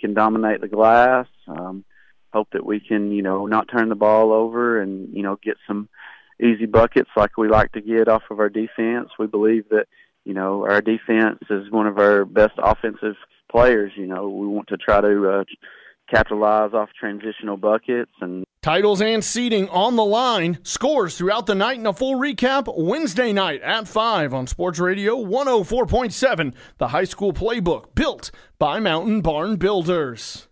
can dominate the glass. Um, hope that we can, you know, not turn the ball over and you know get some easy buckets like we like to get off of our defense. We believe that you know our defense is one of our best offensive players. You know, we want to try to uh, capitalize off transitional buckets and Titles and seeding on the line. Scores throughout the night and a full recap Wednesday night at 5 on Sports Radio 104.7, the high school playbook built by Mountain Barn Builders.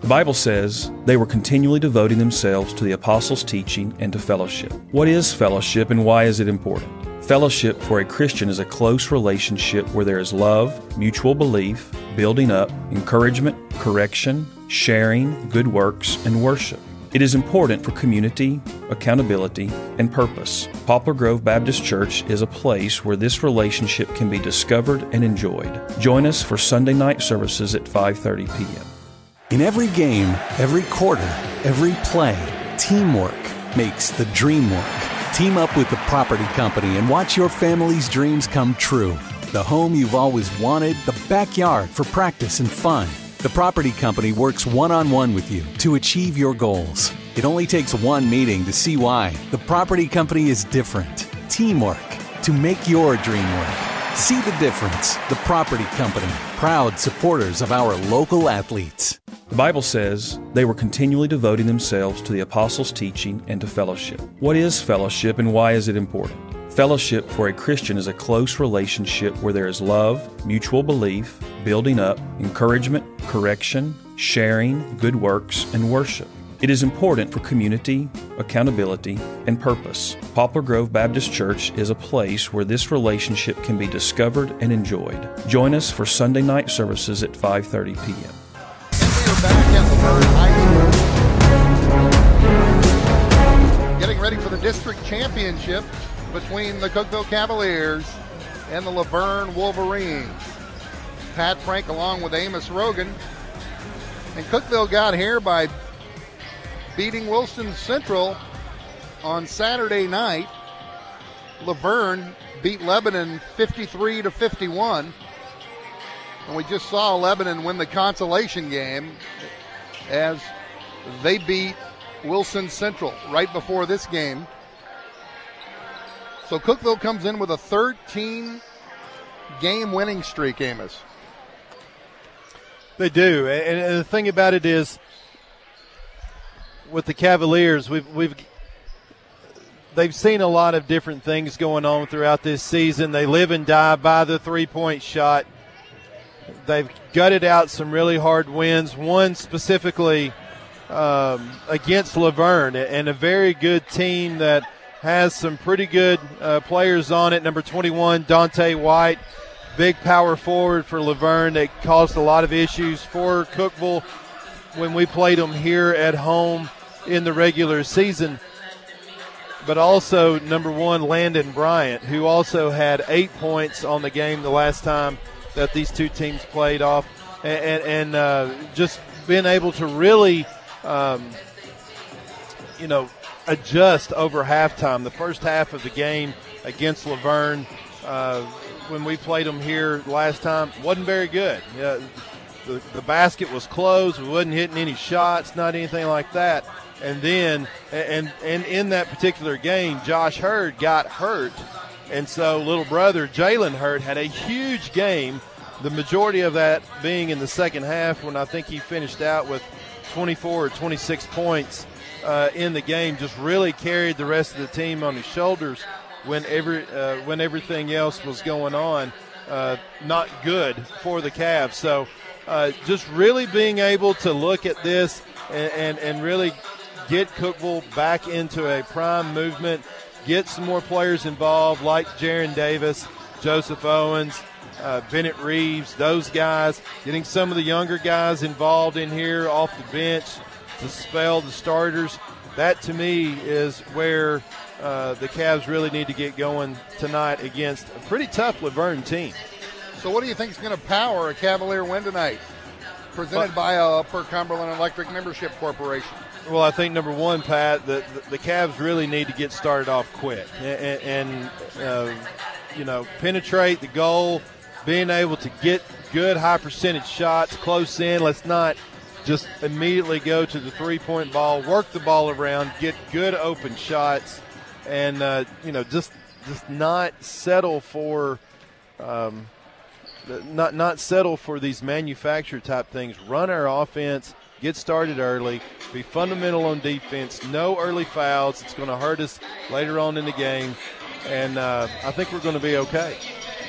The Bible says they were continually devoting themselves to the apostles' teaching and to fellowship. What is fellowship and why is it important? Fellowship for a Christian is a close relationship where there is love, mutual belief, building up, encouragement, correction, sharing, good works, and worship. It is important for community, accountability, and purpose. Poplar Grove Baptist Church is a place where this relationship can be discovered and enjoyed. Join us for Sunday night services at 5:30 p.m. In every game, every quarter, every play, teamwork makes the dream work. Team up with the property company and watch your family's dreams come true. The home you've always wanted, the backyard for practice and fun the property company works one on one with you to achieve your goals. It only takes one meeting to see why. The property company is different. Teamwork to make your dream work. See the difference. The Property Company, proud supporters of our local athletes. The Bible says they were continually devoting themselves to the apostles' teaching and to fellowship. What is fellowship and why is it important? Fellowship for a Christian is a close relationship where there is love, mutual belief, building up, encouragement, correction, sharing, good works, and worship. It is important for community, accountability, and purpose. Poplar Grove Baptist Church is a place where this relationship can be discovered and enjoyed. Join us for Sunday night services at 5:30 p.m. Getting ready for the district championship between the Cookeville Cavaliers and the La Vergne Wolverines. Pat Frank along with Amos Rogan. And Cookeville got here by beating Wilson Central on Saturday night. La Vergne beat Lebanon 53 to 51. And we just saw Lebanon win the consolation game as they beat Wilson Central right before this game. So Cookeville comes in with a 13 game winning streak, Amos. They do. And the thing about it is with the Cavaliers, we've we've they've seen a lot of different things going on throughout this season. They live and die by the three-point shot. They've gutted out some really hard wins. One specifically um, against La Vergne, and a very good team that – has some pretty good uh, players on it. Number 21, Dante White, big power forward for La Vergne that caused a lot of issues for Cookeville when we played them here at home in the regular season. But also number one, Landon Bryant, who also had eight points on the game the last time that these two teams played off, and, and, and uh, just being able to really, um, you know, adjust over halftime. The first half of the game against La Vergne, uh, when we played them here last time, wasn't very good. The, the basket was closed. We wasn't hitting any shots, not anything like that. And then, and and in that particular game, Josh Hurd got hurt, and so little brother Jalen Hurd had a huge game. The majority of that being in the second half, when I think he finished out with 24 or 26 points uh, in the game just really carried the rest of the team on his shoulders when every uh, when everything else was going on uh, not good for the Cavs. So uh, just really being able to look at this and, and, and really get Cookeville back into a prime movement, get some more players involved like Jaron Davis, Joseph Owens. Uh, Bennett Reeves, those guys, getting some of the younger guys involved in here off the bench, to spell the starters. That to me is where uh, the Cavs really need to get going tonight against a pretty tough La Vergne team. So, what do you think is going to power a Cavalier win tonight? Presented by uh, Upper Cumberland Electric Membership Corporation. Well, I think number one, Pat, the, the, the Cavs really need to get started off quick and, and uh, you know penetrate the goal, being able to get good high percentage shots close in. Let's not just immediately go to the three point ball, work the ball around, get good open shots, and uh, you know just just not settle for. Um, not not settle for these manufactured type things. Run our offense, get started early, be fundamental on defense. No early fouls. It's going to hurt us later on in the game, and uh, I think we're going to be okay.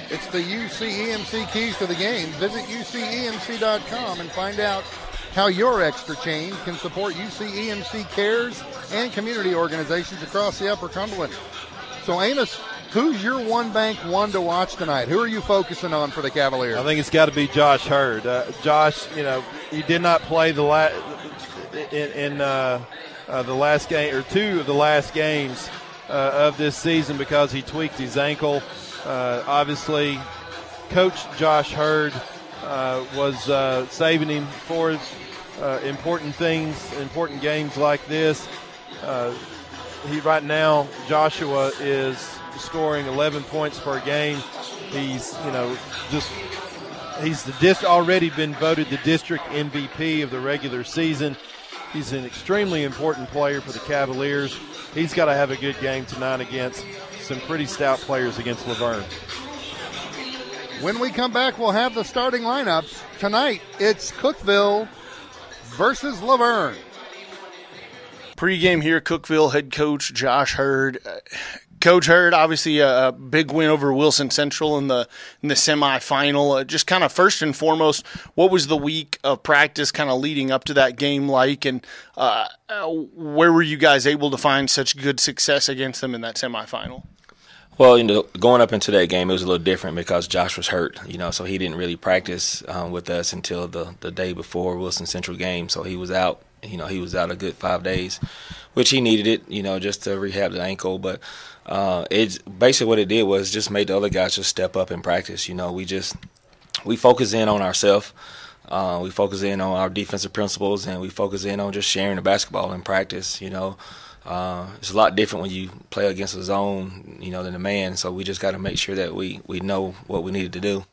It's the UCEMC keys to the game. Visit UCEMC.com and find out how your extra change can support UCEMC cares and community organizations across the Upper Cumberland. So, Amos, who's your one bank one to watch tonight? Who are you focusing on for the Cavaliers? I think it's got to be Josh Hurd. Uh, Josh, you know, he did not play the last in, in uh, uh, the last game or two of the last games uh, of this season because he tweaked his ankle. Uh, obviously, Coach Josh Hurd uh, was uh, saving him for his important things, important games like this. Uh, he right now, Joshua is scoring 11 points per game. He's you know just he's the dist- already been voted the district MVP of the regular season. He's an extremely important player for the Cavaliers. He's got to have a good game tonight against some pretty stout players against La Vergne. When we come back, we'll have the starting lineups. Tonight, it's Cookeville versus La Vergne. Pre-game here, Cookeville head coach Josh Hurd. Uh, coach Hurd, obviously a, a, big win over Wilson Central in the in the semifinal. Uh, just kind of first and foremost, what was the week of practice kind of leading up to that game like, and uh, uh where were you guys able to find such good success against them in that semifinal? Well, you know, going up into that game, it was a little different because Josh was hurt, you know, so he didn't really practice um, with us until the, the day before Wilson Central game. So he was out, you know, he was out a good five days, which he needed it, you know, just to rehab the ankle. But uh, it's basically what it did was just made the other guys just step up and practice. You know, we just we focus in on ourselves. Uh, we focus in on our defensive principles, and we focus in on just sharing the basketball in practice. You know. Uh, it's a lot different when you play against a zone, you know, than a man. So we just got to make sure that we we know what we needed to do.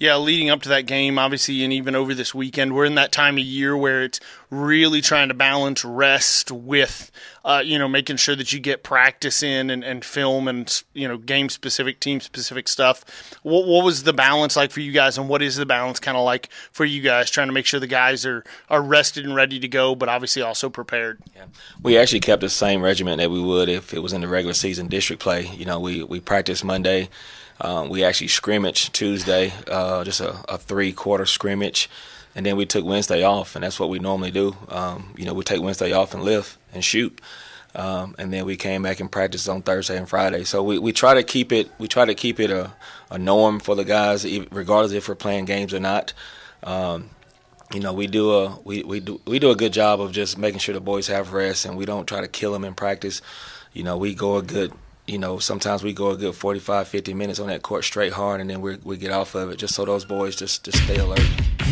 Yeah, leading up to that game, obviously, and even over this weekend, we're in that time of year where it's really trying to balance rest with, uh, you know, making sure that you get practice in and, and film and, you know, game specific, team specific stuff. What, what was the balance like for you guys, and what is the balance kind of like for you guys trying to make sure the guys are, are rested and ready to go, but obviously also prepared? Yeah. We actually kept the same regimen that we would if it was in the regular season district play. You know, we, we practiced Monday um, we actually scrimmaged Tuesday, uh, just a, a three quarter scrimmage, and then we took Wednesday off, and that's what we normally do. Um, you know, we take Wednesday off and lift and shoot. Um, and then we came back and practiced on Thursday and Friday. So we, we try to keep it we try to keep it a, a norm for the guys, regardless if we're playing games or not. Um, you know, we do a we, we do we do a good job of just making sure the boys have rest, and we don't try to kill them in practice. You know, we go a good you know, sometimes we go a good 45, 50 minutes on that court straight hard, and then we we get off of it just so those boys just, just stay alert.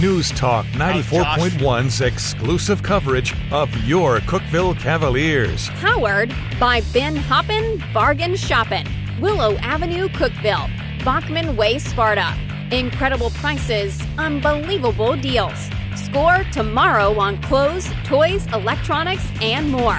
News Talk 94.1's exclusive coverage of your Cookeville Cavaliers. Powered by Ben Hoppin Bargain Shopping, Willow Avenue, Cookeville, Bachman Way, Sparta. Incredible prices, unbelievable deals. Score tomorrow on clothes, toys, electronics, and more.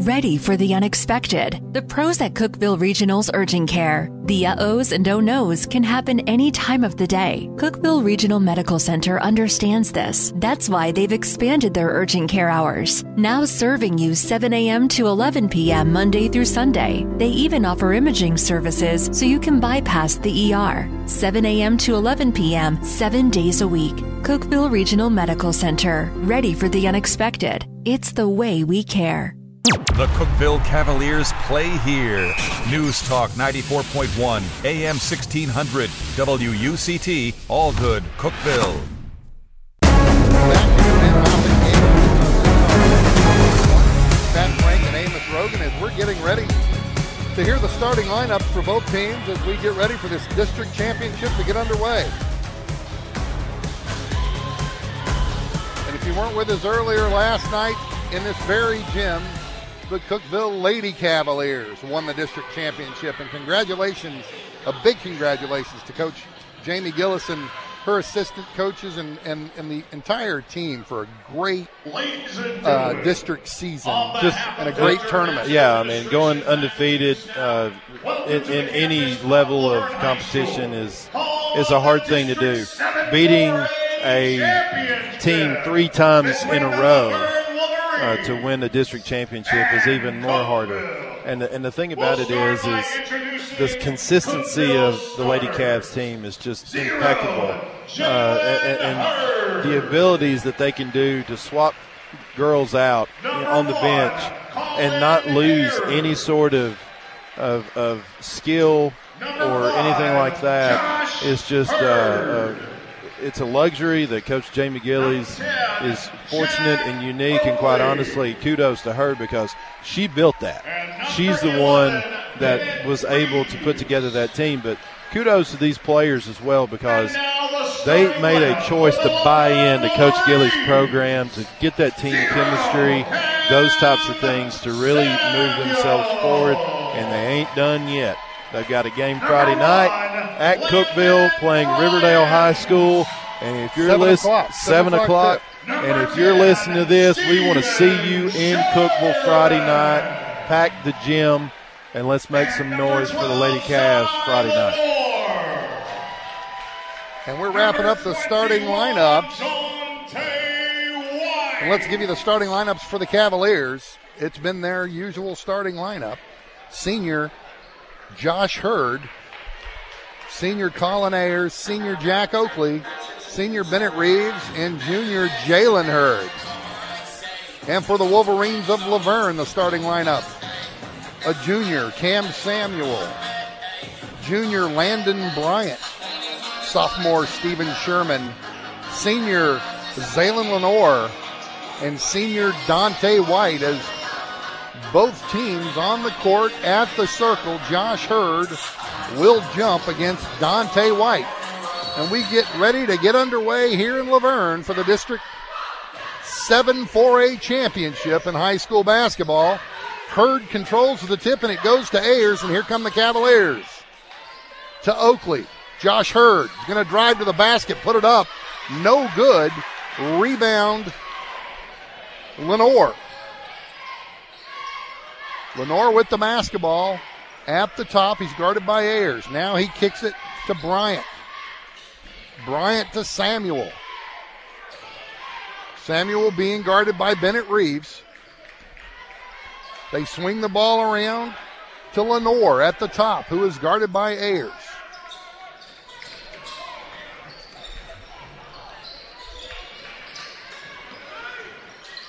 Ready for the unexpected. The pros at Cookeville Regional's Urgent Care. The uh-ohs and don't-knows can happen any time of the day. Cookeville Regional Medical Center understands this. That's why they've expanded their urgent care hours. Now serving you 7 a.m. to 11 p.m. Monday through Sunday. They even offer imaging services so you can bypass the ER. 7 a.m. to 11 p.m. seven days a week. Cookeville Regional Medical Center. Ready for the unexpected. It's the way we care. The Cookeville Cavaliers play here. News Talk 94.1, AM 1600, WUCT, all good, Cookeville. Pat Frank and Amos Rogan as we're getting ready to hear the starting lineups for both teams as we get ready for this district championship to get underway. And if you weren't with us earlier last night in this very gym, the Cookeville Lady Cavaliers won the district championship. And congratulations, a big congratulations to Coach Jamie Gillison, her assistant coaches and, and, and the entire team for a great uh, district season just and a great tournament. Yeah, I mean, going undefeated uh, in, in any level of competition is is a hard thing to do. Beating a team three times in a row uh, to win the district championship is even more harder. And the, and the thing about it is, is this consistency of the Lady Cavs team is just impeccable. Uh, and, and, the abilities that they can do to swap girls out on the bench and not lose any sort of, of, of skill or anything like that is just uh, uh, it's a luxury that Coach Jamie Gillies is fortunate and unique, and quite honestly, kudos to her because she built that. She's the one that was able to put together that team. But kudos to these players as well because they made a choice to buy in to Coach Gillies' program to get that team chemistry, those types of things to really move themselves forward, and they ain't done yet. They've got a game Friday night at Cookeville playing Riverdale High School. And if you're listening, seven o'clock, and if you're listening to this, we want to see you in Cookeville Friday night. Pack the gym, and let's make some noise for the Lady Cavs Friday night. And we're wrapping up the starting lineups. And let's give you the starting lineups for the Cavaliers. It's been their usual starting lineup. Senior Josh Hurd, senior Colin Ayers, senior Jack Oakley, senior Bennett Reeves, and junior Jalen Hurd. And for the Wolverines of La Vergne, the starting lineup a junior Cam Samuel, junior Landon Bryant, sophomore Stephen Sherman, senior Zaylen Lenore, and senior Dante White as both teams on the court at the circle. Josh Hurd will jump against Dante White. And we get ready to get underway here in La Vergne for the District 7 4A championship in high school basketball. Hurd controls the tip and it goes to Ayers, and here come the Cavaliers. To Oakley. Josh Hurd is going to drive to the basket, put it up. No good. Rebound. Lenore. Lenore with the basketball at the top. He's guarded by Ayers. Now he kicks it to Bryant. Bryant to Samuel. Samuel being guarded by Bennett Reeves. They swing the ball around to Lenore at the top, who is guarded by Ayers.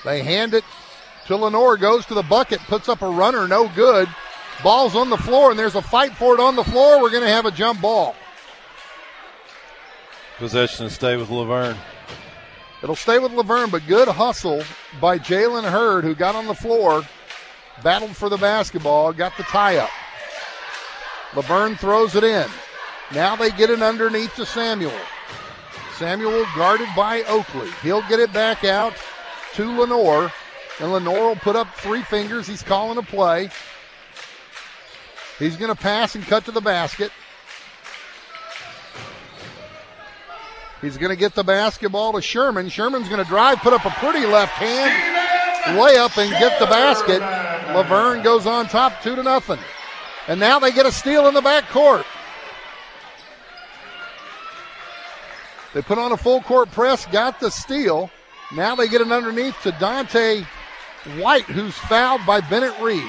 They hand it Lenore, goes to the bucket, puts up a runner, no good. Ball's on the floor, and there's a fight for it on the floor. We're going to have a jump ball. Possession to stay with La Vergne. It'll stay with La Vergne, but good hustle by Jalen Hurd, who got on the floor, battled for the basketball, got the tie up. La Vergne throws it in. Now they get it underneath to Samuel. Samuel guarded by Oakley. He'll get it back out to Lenore, and Lenore will put up three fingers. He's calling a play. He's going to pass and cut to the basket. He's going to get the basketball to Sherman. Sherman's going to drive, put up a pretty left hand layup, and get the basket. La Vergne goes on top, two to nothing. And now they get a steal in the back court. They put on a full court press, got the steal. Now they get it underneath to Dante White, who's fouled by Bennett Reeves.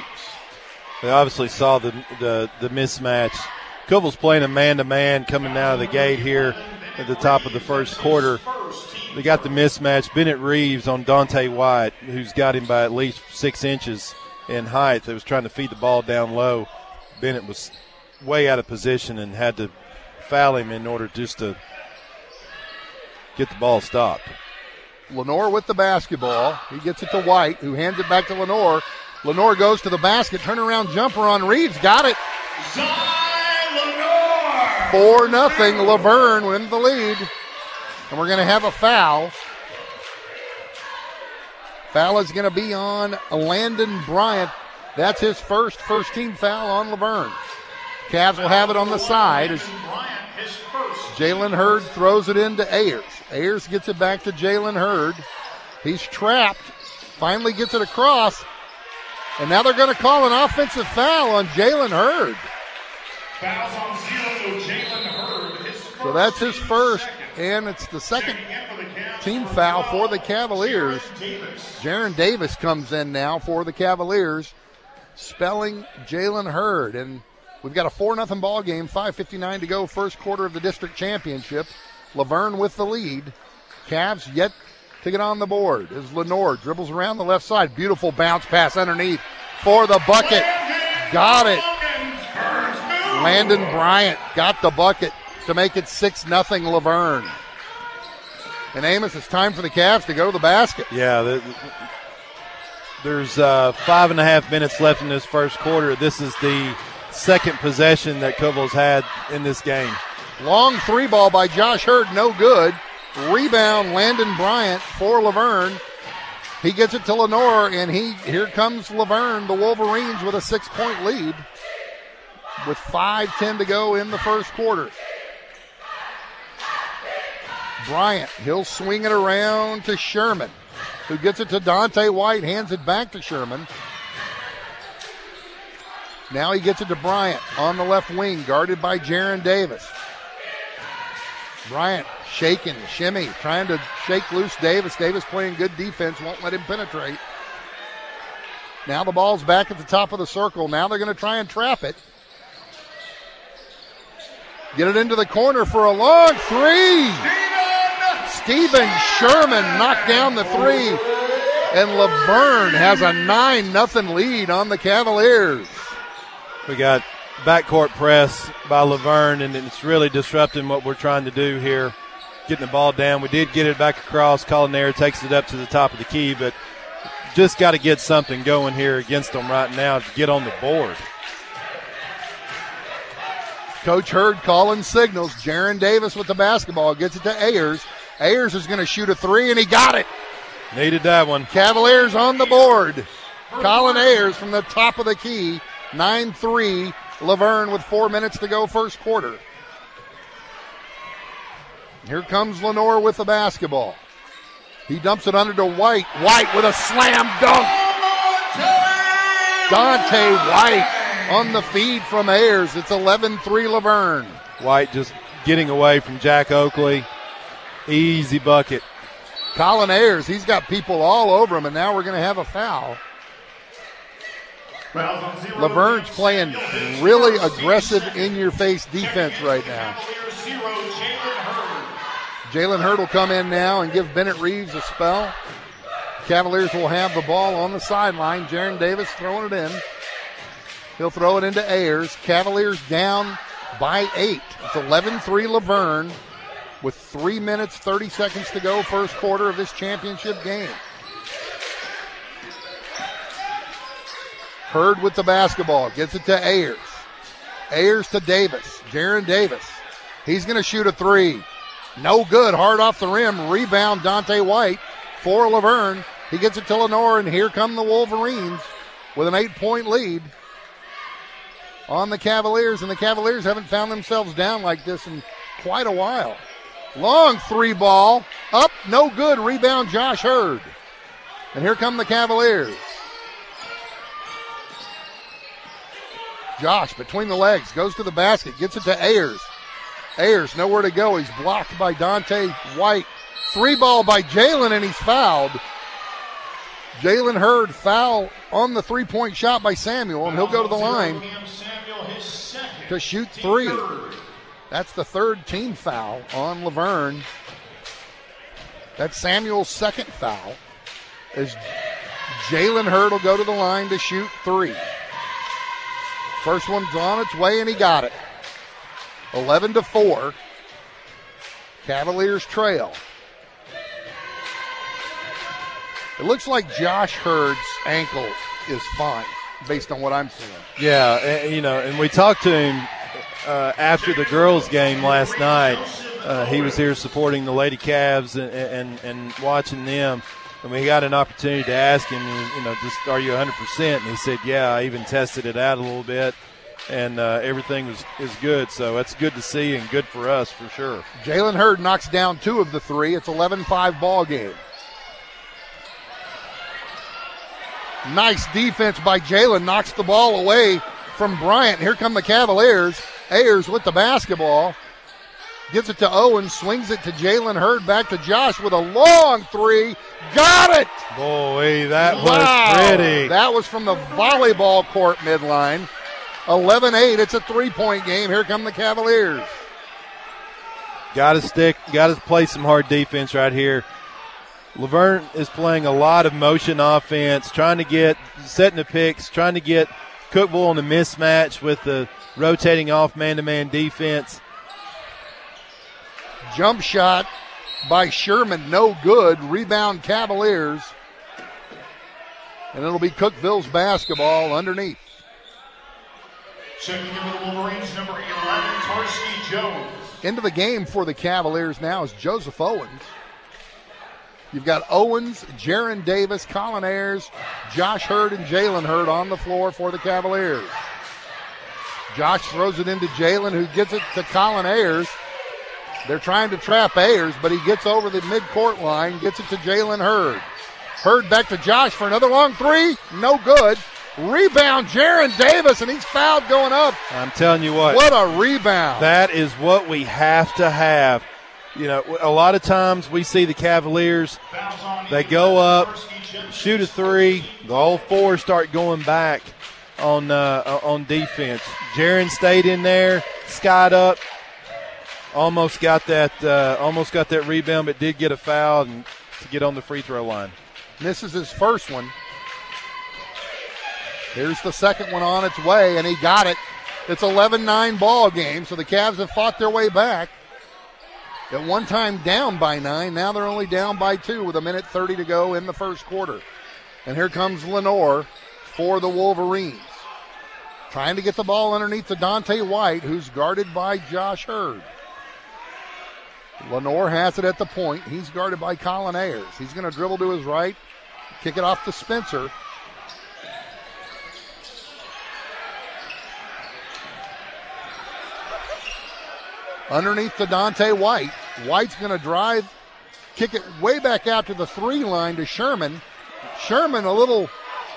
They obviously saw the the, the mismatch. Cookeville's playing a man to man coming out of the gate here at the top of the first quarter. They got the mismatch. Bennett Reeves on Dante White, who's got him by at least six inches. in height. They was trying to feed the ball down low. Bennett was way out of position and had to foul him in order just to get the ball stopped. Lenore with the basketball. He gets it to White, who hands it back to Lenore. Lenore goes to the basket. Turnaround jumper on Reeves. Got it. Four nothing. La Vergne wins the lead. And we're going to have a foul. Foul is going to be on Landon Bryant. That's his first first team foul on La Vergne. Cavs will have it on the side Jalen Hurd throws it into Ayers. Ayers gets it back to Jalen Hurd. He's trapped. Finally gets it across. And now they're going to call an offensive foul on Jalen Hurd. Fouls on zero, Jalen Hurd. So that's his first, and it's the second team foul for the Cavaliers. Jaron Davis comes in now for the Cavaliers, spelling Jalen Hurd. And we've got a 4 0 ball game, 5.59 to go, first quarter of the district championship. La Vergne with the lead. Cavs yet to get on the board as Lenore dribbles around the left side. Beautiful bounce pass underneath for the bucket. Got it. Landon Bryant got the bucket to make it 6 0 La Vergne. And Amos, it's time for the Cavs to go to the basket. Yeah, the, there's uh, five and a half minutes left in this first quarter. This is the second possession that Cookeville's had in this game. Long three ball by Josh Hurd, no good. Rebound, Landon Bryant for La Vergne. He gets it to Lenore, and he here comes La Vergne, the Wolverines, with a six point lead with 5.10 to go in the first quarter. Bryant, he'll swing it around to Sherman, who gets it to Dante White, hands it back to Sherman. Now he gets it to Bryant on the left wing, guarded by Jaron Davis. Bryant shaking, shimmy, trying to shake loose Davis. Davis playing good defense, won't let him penetrate. Now the ball's back at the top of the circle. Now they're going to try and trap it. Get it into the corner for a long three. Steven Sherman knocked down the three. And La Vergne has a 9 nothing lead on the Cavaliers. We got backcourt press by La Vergne, and it's really disrupting what we're trying to do here, getting the ball down. We did get it back across. Colin Ayers takes it up to the top of the key, but just got to get something going here against them right now to get on the board. Coach Hurd calling signals. Jaron Davis with the basketball gets it to Ayers. Ayers is going to shoot a three, and he got it. Needed that one. Cavaliers on the board. Colin Ayers from the top of the key. 9 3. La Vergne with four minutes to go, first quarter. Here comes Lenore with the basketball. He dumps it under to White. White with a slam dunk. Dante White on the feed from Ayers. It's 11 3 La Vergne. White just getting away from Jack Oakley. Easy bucket. Colin Ayers, he's got people all over him, and now we're going to have a foul. La Vergne's playing really aggressive, in your face defense right now. Jalen Hurd will come in now and give Bennett Reeves a spell. Cavaliers will have the ball on the sideline. Jaron Davis throwing it in. He'll throw it into Ayers. Cavaliers down by eight. It's 11 3 La Vergne with three minutes, 30 seconds to go, first quarter of this championship game. Hurd with the basketball, gets it to Ayers. Ayers to Davis. Jaron Davis. He's going to shoot a three. No good. Hard off the rim. Rebound Dante White for La Vergne. He gets it to Lenore, and here come the Wolverines with an eight point lead on the Cavaliers. And the Cavaliers haven't found themselves down like this in quite a while. Long three ball. Up. No good. Rebound Josh Hurd. And here come the Cavaliers. Josh between the legs goes to the basket, gets it to Ayers. Ayers nowhere to go. He's blocked by Dante White. Three ball by Jalen, and he's fouled. Jalen Hurd foul on the three point shot by Samuel, and he'll go to the line to shoot three. That's the third team foul on La Vergne. That's Samuel's second foul. As Jalen Hurd will go to the line to shoot three. First one's on its way, and he got it. 11 to 4. Cavaliers trail. It looks like Josh Hurd's ankle is fine, based on what I'm seeing. Yeah, and, you know, and we talked to him uh, after the girls' game last night. Uh, he was here supporting the Lady Cavs and, and, and watching them. And we got an opportunity to ask him, you know, just are you 100%? And he said, yeah, I even tested it out a little bit. And uh, everything was is good, so that's good to see and good for us for sure. Jalen Hurd knocks down two of the three. It's 11-5 ball game. Nice defense by Jalen. Knocks the ball away from Bryant. Here come the Cavaliers. Ayers with the basketball. Gives it to Owen. Swings it to Jalen Hurd. Back to Josh with a long three. Got it! Boy, that wow. was pretty. That was from the volleyball court midline. 11 8. It's a three point game. Here come the Cavaliers. Got to stick, got to play some hard defense right here. La Vergne is playing a lot of motion offense, trying to get setting the picks, trying to get Cookeville on the mismatch with the rotating off man to man defense. Jump shot by Sherman, no good. Rebound Cavaliers. And it'll be Cookeville's basketball underneath. Checking into the Wolverines, number 11, Tarski Jones. Into the game for the Cavaliers now is Joseph Owens. You've got Owens, Jaron Davis, Colin Ayers, Josh Hurd, and Jalen Hurd on the floor for the Cavaliers. Josh throws it into Jalen, who gets it to Colin Ayers. They're trying to trap Ayers, but he gets over the midcourt line, gets it to Jalen Hurd. Hurd back to Josh for another long three. No good. Rebound, Jaron Davis, and he's fouled going up. I'm telling you what. What a rebound. That is what we have to have. You know, a lot of times we see the Cavaliers, they go up, shoot a three, the whole four start going back on uh, on defense. Jaron stayed in there, skied up, almost got that uh, almost got that rebound, but did get a foul and to get on the free throw line. This is his first one. Here's the second one on its way, and he got it. It's 11-9 ball game, so the Cavs have fought their way back. At one time down by nine, now they're only down by two with a minute 30 to go in the first quarter. And here comes Lenore for the Wolverines. Trying to get the ball underneath to Dante White, who's guarded by Josh Hurd. Lenore has it at the point. He's guarded by Colin Ayers. He's going to dribble to his right, kick it off to Spencer. underneath to Dante White. White's going to drive, kick it way back out to the three line to Sherman. Sherman, a little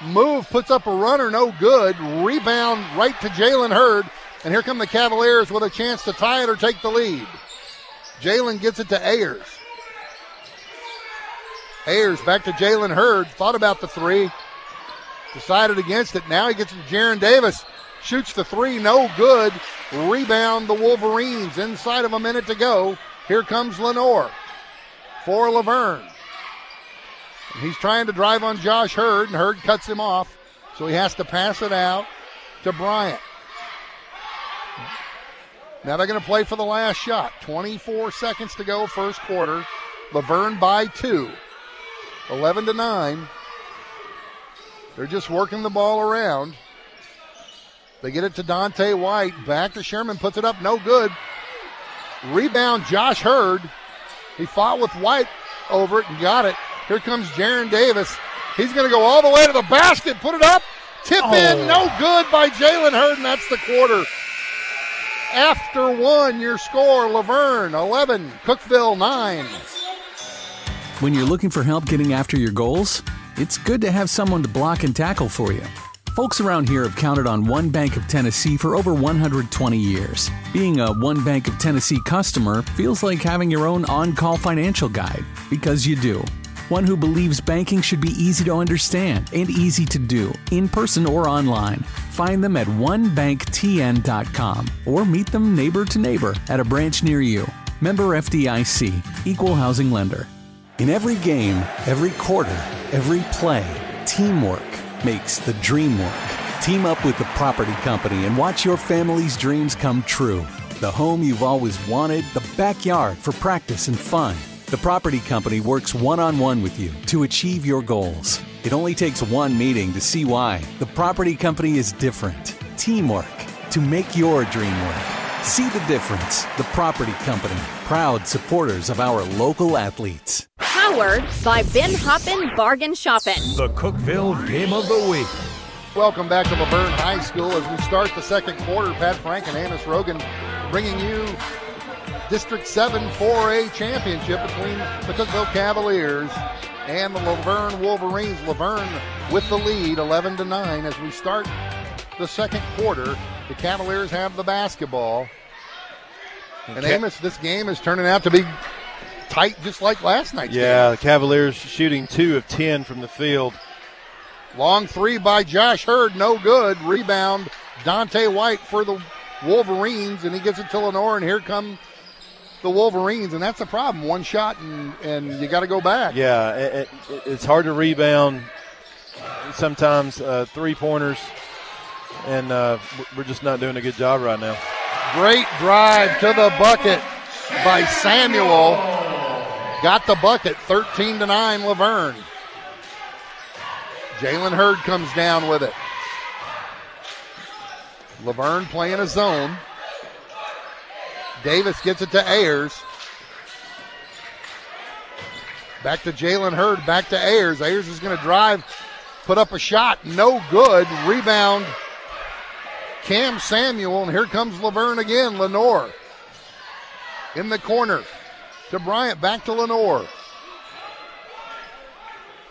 move, puts up a runner, no good. Rebound right to Jalen Hurd. And here come the Cavaliers with a chance to tie it or take the lead. Jalen gets it to Ayers. Ayers back to Jalen Hurd. Thought about the three. Decided against it. Now he gets it to Jaron Davis. Shoots the three, no good. Rebound the Wolverines inside of a minute to go. Here comes Lenore for La Vergne. He's trying to drive on Josh Hurd, and Hurd cuts him off, so he has to pass it out to Bryant. Now they're going to play for the last shot. 24 seconds to go, first quarter. La Vergne by two. 11 to 9. They're just working the ball around. They get it to Dante White. Back to Sherman. Puts it up. No good. Rebound, Josh Hurd. He fought with White over it and got it. Here comes Jaron Davis. He's going to go all the way to the basket. Put it up. Tip oh. in. No good by Jalen Hurd, and that's the quarter. After one, your score La Vergne 11, Cookeville 9. When you're looking for help getting after your goals, it's good to have someone to block and tackle for you. Folks around here have counted on One Bank of Tennessee for over 120 years. Being a One Bank of Tennessee customer feels like having your own on call financial guide, because you do. One who believes banking should be easy to understand and easy to do, in person or online. Find them at onebanktn.com or meet them neighbor to neighbor at a branch near you. Member FDIC, Equal Housing Lender. In every game, every quarter, every play, Teamwork makes the dream work. Team up with the property company and watch your family's dreams come true. The home you've always wanted, the backyard for practice and fun. The property company works one on one with you to achieve your goals. It only takes one meeting to see why. The property company is different. Teamwork to make your dream work. See the difference. The property company, proud supporters of our local athletes. Powered by Ben Hoppin Bargain Shopping. The Cookeville Game of the Week. Welcome back to La Vergne High School as we start the second quarter. Pat Frank and Amos Rogan bringing you District 7 4A championship between the Cookeville Cavaliers and the La Vergne Wolverines. La Vergne with the lead, 11 to 9, as we start the second quarter. The Cavaliers have the basketball. And Ca- Amos, this game is turning out to be tight just like last night. Yeah, the Cavaliers shooting two of 10 from the field. Long three by Josh Hurd, no good. Rebound, Dante White for the Wolverines, and he gets it to Lenore, and here come the Wolverines, and that's the problem. One shot, and, and you got to go back. Yeah, it, it, it's hard to rebound. Sometimes uh, three pointers, and uh, we're just not doing a good job right now. Great drive to the bucket by Samuel. Got the bucket, 13 to 9, La Vergne. Jalen Hurd comes down with it. La Vergne playing a zone. Davis gets it to Ayers. Back to Jalen Hurd, back to Ayers. Ayers is going to drive, put up a shot, no good. Rebound, Cam Samuel, and here comes La Vergne again. Lenore in the corner to Bryant, back to Lenore.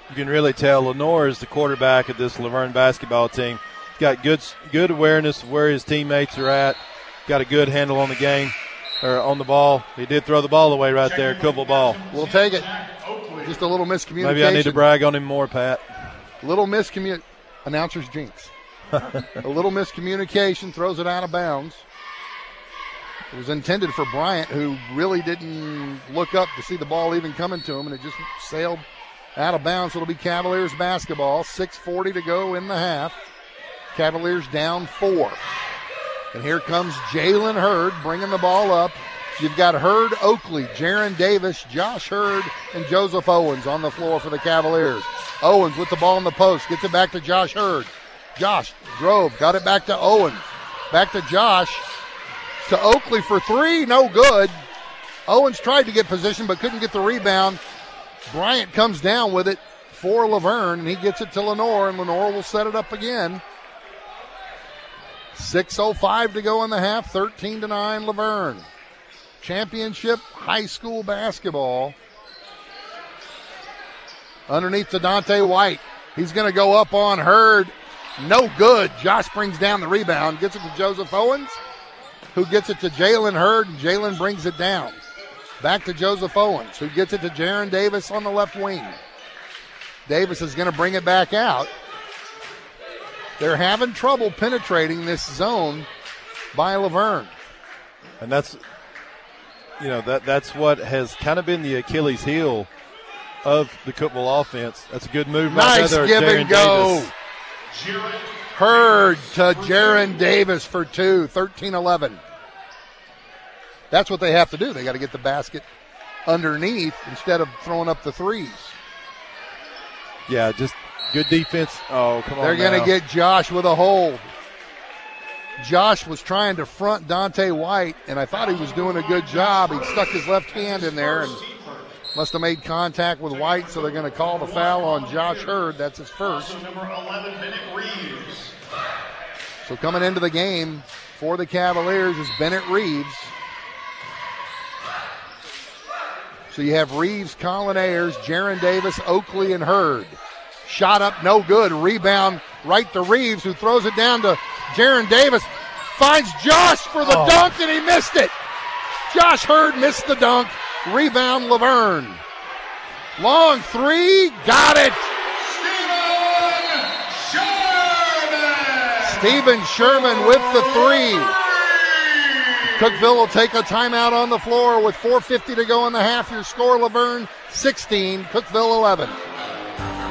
You can really tell Lenore is the quarterback of this La Vergne basketball team. Got good good awareness of where his teammates are at. Got a good handle on the game or on the ball. He did throw the ball away right there. Couple ball. We'll take it. Just a little miscommunication. Maybe I need to brag on him more, Pat. Little miscommunication. Announcer's jinx. a little miscommunication throws it out of bounds. It was intended for Bryant, who really didn't look up to see the ball even coming to him, and it just sailed out of bounds. It'll be Cavaliers basketball. 6:40 to go in the half. Cavaliers down four. And here comes Jalen Hurd bringing the ball up. You've got Hurd, Oakley, Jaron Davis, Josh Hurd, and Joseph Owens on the floor for the Cavaliers. Owens with the ball in the post, gets it back to Josh Hurd. Josh drove, got it back to Owens. Back to Josh. To Oakley for three, no good. Owens tried to get position but couldn't get the rebound. Bryant comes down with it for La Vergne, and he gets it to Lenore, and Lenore will set it up again. 6.05 to go in the half, 13 to 9, La Vergne. Championship high school basketball. Underneath to Dante White. He's going to go up on Hurd. No good. Josh brings down the rebound, gets it to Joseph Owens, who gets it to Jalen Hurd, and Jalen brings it down. Back to Joseph Owens, who gets it to Jaron Davis on the left wing. Davis is going to bring it back out. They're having trouble penetrating this zone by La Vergne. And that's you know that that's what has kind of been the Achilles heel of the Cookeville offense. That's a good move right Nice there, give and go. Davis. Hurd to Jaron Davis for two, 13 11. That's what they have to do. They got to get the basket underneath instead of throwing up the threes. Yeah, just good defense. Oh, come on. They're going to get Josh with a hold. Josh was trying to front Dante White, and I thought he was doing a good job. He stuck his left hand in there and must have made contact with White, so they're going to call the foul on Josh Hurd. That's his first. Number 11, Bennett Reeves. So coming into the game for the Cavaliers is Bennett Reeves. So you have Reeves, Colin Ayers, Jaron Davis, Oakley, and Hurd. Shot up, no good. Rebound right to Reeves, who throws it down to Jaron Davis. Finds Josh for the Oh. dunk, and he missed it. Josh Hurd missed the dunk. Rebound La Vergne. Long three, got it. Stephen Sherman with the three. Cookeville will take a timeout on the floor with 4.50 to go in the half. Your score, La Vergne 16, Cookeville 11.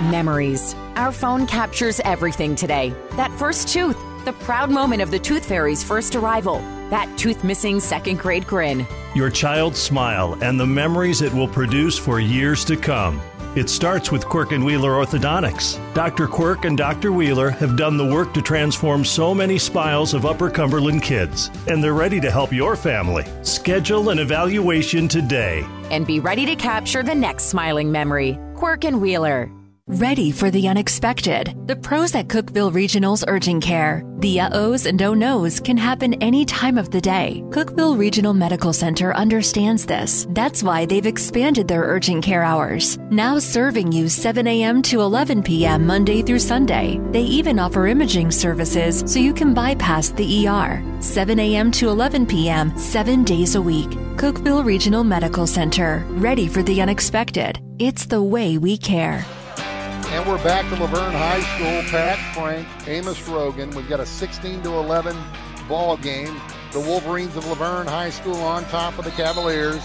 Memories. Our phone captures everything today. That first tooth, the proud moment of the Tooth Fairy's first arrival, that tooth missing second grade grin. Your child's smile and the memories it will produce for years to come. It starts with Quirk and Wheeler Orthodontics. Dr. Quirk and Dr. Wheeler have done the work to transform so many smiles of Upper Cumberland kids, and they're ready to help your family. Schedule an evaluation today. And be ready to capture the next smiling memory. Quirk and Wheeler. Ready for the unexpected. The pros at Cookeville Regional's Urgent Care. The uh-ohs and don't-knows can happen any time of the day. Cookeville Regional Medical Center understands this. That's why they've expanded their urgent care hours. Now serving you 7 a.m. to 11 p.m. Monday through Sunday. They even offer imaging services so you can bypass the ER. 7 a.m. to 11 p.m. seven days a week. Cookeville Regional Medical Center. Ready for the unexpected. It's the way we care. And we're back to La Vergne High School. Pat Frank, Amos Rogan. We've got a 16 to 11 ball game. The Wolverines of La Vergne High School on top of the Cavaliers.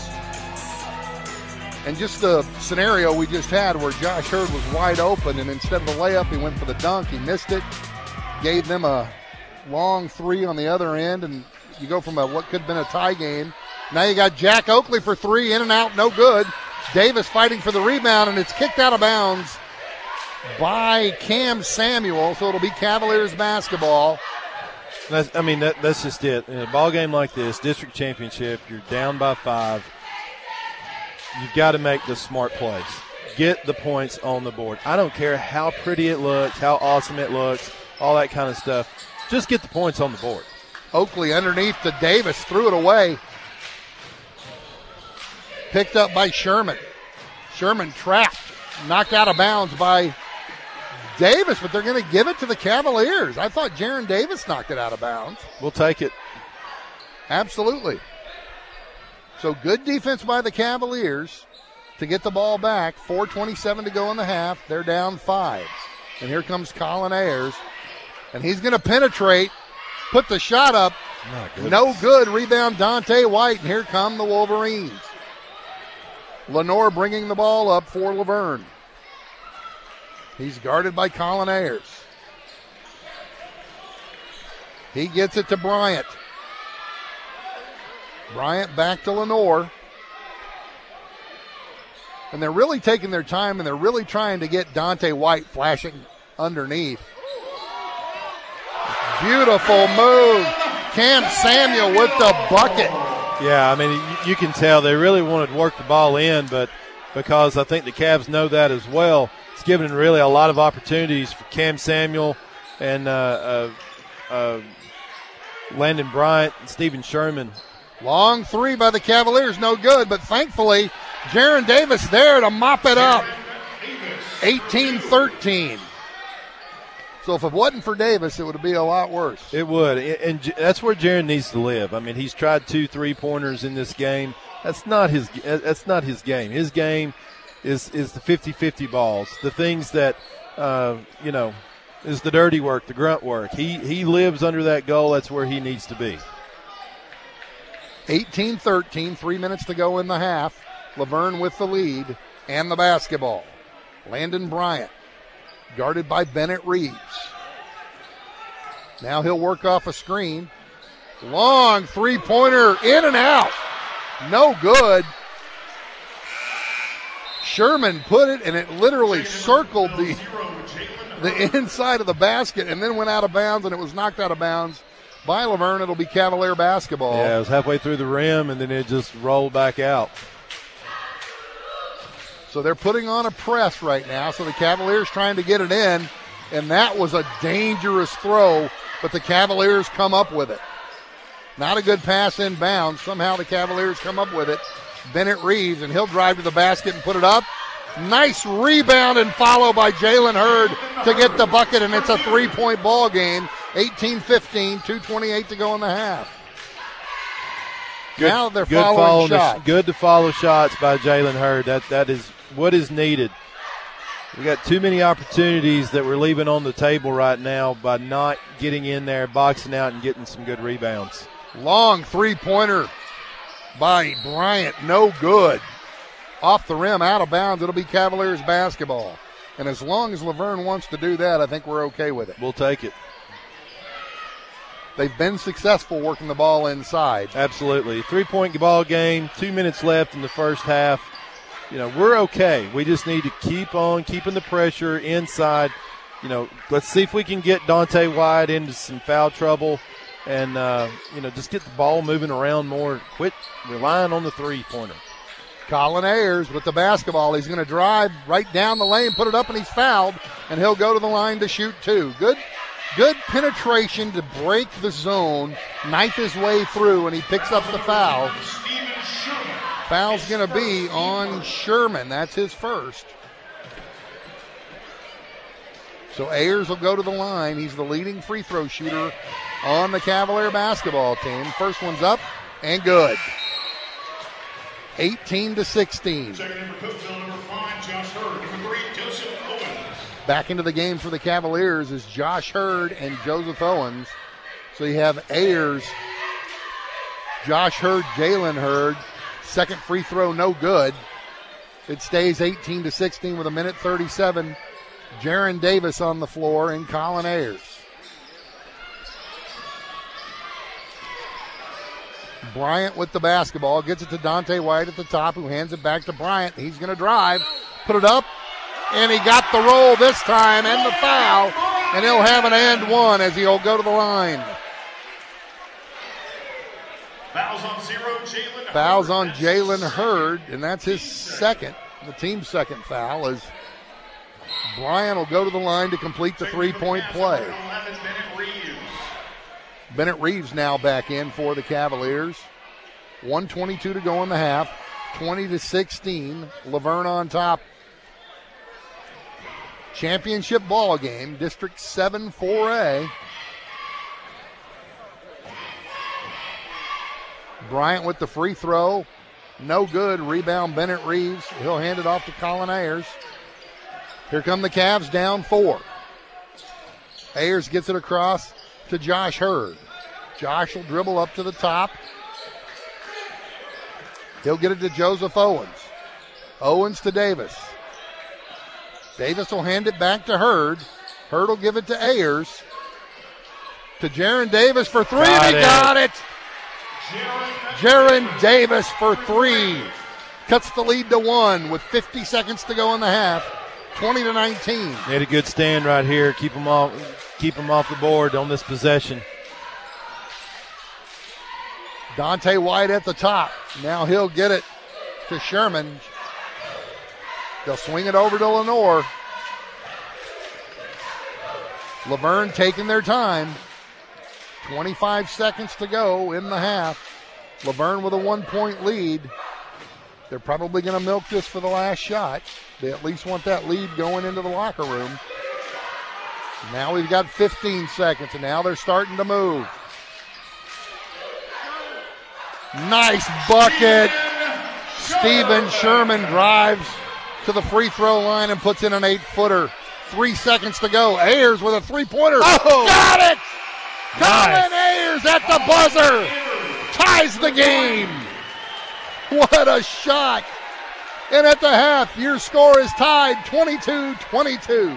And just the scenario we just had where Josh Hurd was wide open, and instead of the layup, he went for the dunk. He missed it, gave them a long three on the other end, and you go from a what could have been a tie game. Now you got Jack Oakley for three, in and out, no good. Davis fighting for the rebound, and it's kicked out of bounds by Cam Samuel, so it'll be Cavaliers basketball. That's, I mean, that, that's just it. In a ball game like this, district championship, you're down by five. You've got to make the smart plays. Get the points on the board. I don't care how pretty it looks, how awesome it looks, all that kind of stuff. Just get the points on the board. Oakley underneath the Davis, threw it away. Picked up by Sherman. Sherman trapped, knocked out of bounds by Davis, but they're going to give it to the Cavaliers. I thought Jaron Davis knocked it out of bounds. We'll take it. Absolutely. So good defense by the Cavaliers to get the ball back. 4.27 to go in the half. They're down five. And here comes Colin Ayers. And he's going to penetrate, put the shot up. No good. Rebound Dante White. And here come the Wolverines. Lenore bringing the ball up for La Vergne. He's guarded by Colin Ayers. He gets it to Bryant. Bryant back to Lenore. And they're really taking their time and they're really trying to get Dante White flashing underneath. Beautiful move. Cam Samuel with the bucket. Yeah, I mean, you, can tell they really wanted to work the ball in, but because I think the Cavs know that as well, it's given really a lot of opportunities for Cam Samuel and uh, uh, uh, Landon Bryant and Stephen Sherman. Long three by the Cavaliers, no good, but thankfully, Jaron Davis there to mop it up. 18 13. So if it wasn't for Davis, it would be a lot worse. It would, and that's where Jaron needs to live. I mean, he's tried two three pointers in this game. That's not his. That's not his game. His game is is the 50-50 balls, the things that uh, you know is the dirty work, the grunt work. He he lives under that goal. That's where he needs to be. 18 13, three minutes to go in the half. La Vergne with the lead and the basketball. Landon Bryant, guarded by Bennett Reeves. Now he'll work off a screen. Long three pointer in and out. No good. Sherman put it and it literally circled the the inside of the basket and then went out of bounds and it was knocked out of bounds by La Vergne. It'll be Cavalier basketball. Yeah, it was halfway through the rim and then it just rolled back out. So they're putting on a press right now. So the Cavaliers trying to get it in, and that was a dangerous throw, but the Cavaliers come up with it. Not a good pass in bounds. Somehow the Cavaliers come up with it. Bennett Reeves, and he'll drive to the basket and put it up. Nice rebound and follow by Jalen Hurd to get the bucket, and it's a three point ball game. 18 15, 2.28 to go in the half. Good, now they're good following the- shots. good to follow shots by Jalen Hurd. That that is what is needed. We got too many opportunities that we're leaving on the table right now by not getting in there, boxing out, and getting some good rebounds. Long three pointer by Bryant. No good. Off the rim, out of bounds. It'll be Cavaliers basketball. And as long as La Vergne wants to do that, I think we're okay with it. We'll take it. They've been successful working the ball inside. Absolutely. Three point ball game, two minutes left in the first half. You know, we're okay. We just need to keep on keeping the pressure inside. You know, let's see if we can get Dante White into some foul trouble and, uh, you know, just get the ball moving around more. Quit relying on the three pointer. Colin Ayers with the basketball. He's going to drive right down the lane, put it up, and he's fouled, and he'll go to the line to shoot two. Good Good penetration to break the zone, knife his way through, and he picks up the foul. Foul's going to be on Sherman. That's his first. So Ayers will go to the line. He's the leading free throw shooter on the Cavalier basketball team. First one's up and good. 18 to 16. Back into the game for the Cavaliers is Josh Hurd and Joseph Owens. So you have Ayers, Josh Hurd, Jalen Hurd. Second free throw, no good. It stays 18 to 16 with a minute 37. Jaron Davis on the floor and Colin Ayers. Bryant with the basketball gets it to Dante White at the top, who hands it back to Bryant. He's going to drive, put it up, and he got the roll this time and the foul, and he'll have an and one as he'll go to the line. Fouls on zero, Jalen. Fouls on Jalen Hurd, and that's his second, the team's second foul. As Brian will go to the line to complete the three-point play. Bennett Reeves now back in for the Cavaliers. 122 to go in the half. 20 to 16. La Vergne on top championship ball game, District 7 4A. Bryant with the free throw. No good. Rebound Bennett Reeves. He'll hand it off to Colin Ayers. Here come the Cavs down four. Ayers gets it across to Josh Hurd. Josh will dribble up to the top. He'll get it to Joseph Owens. Owens to Davis. Davis will hand it back to Hurd. Hurd will give it to Ayers. To Jaron Davis for three. Got and he it. got it. Jaron Davis for three. Cuts the lead to one with 50 seconds to go in the half. 20 to 19. They had a good stand right here. Keep them off. Keep them off the board on this possession. Dante White at the top. Now he'll get it to Sherman. They'll swing it over to Lenore. La Vergne taking their time. 25 seconds to go in the half. La Vergne with a one point lead. They're probably going to milk this for the last shot. They at least want that lead going into the locker room. Now we've got 15 seconds, and now they're starting to move. Nice bucket. Steven Sherman drives to the free throw line and puts in an eight footer. Three seconds to go. Ayers with a three pointer. Oh! Got it! Colin Ayers at the buzzer ties the game. What a shot. And at the half, your score is tied 22 22.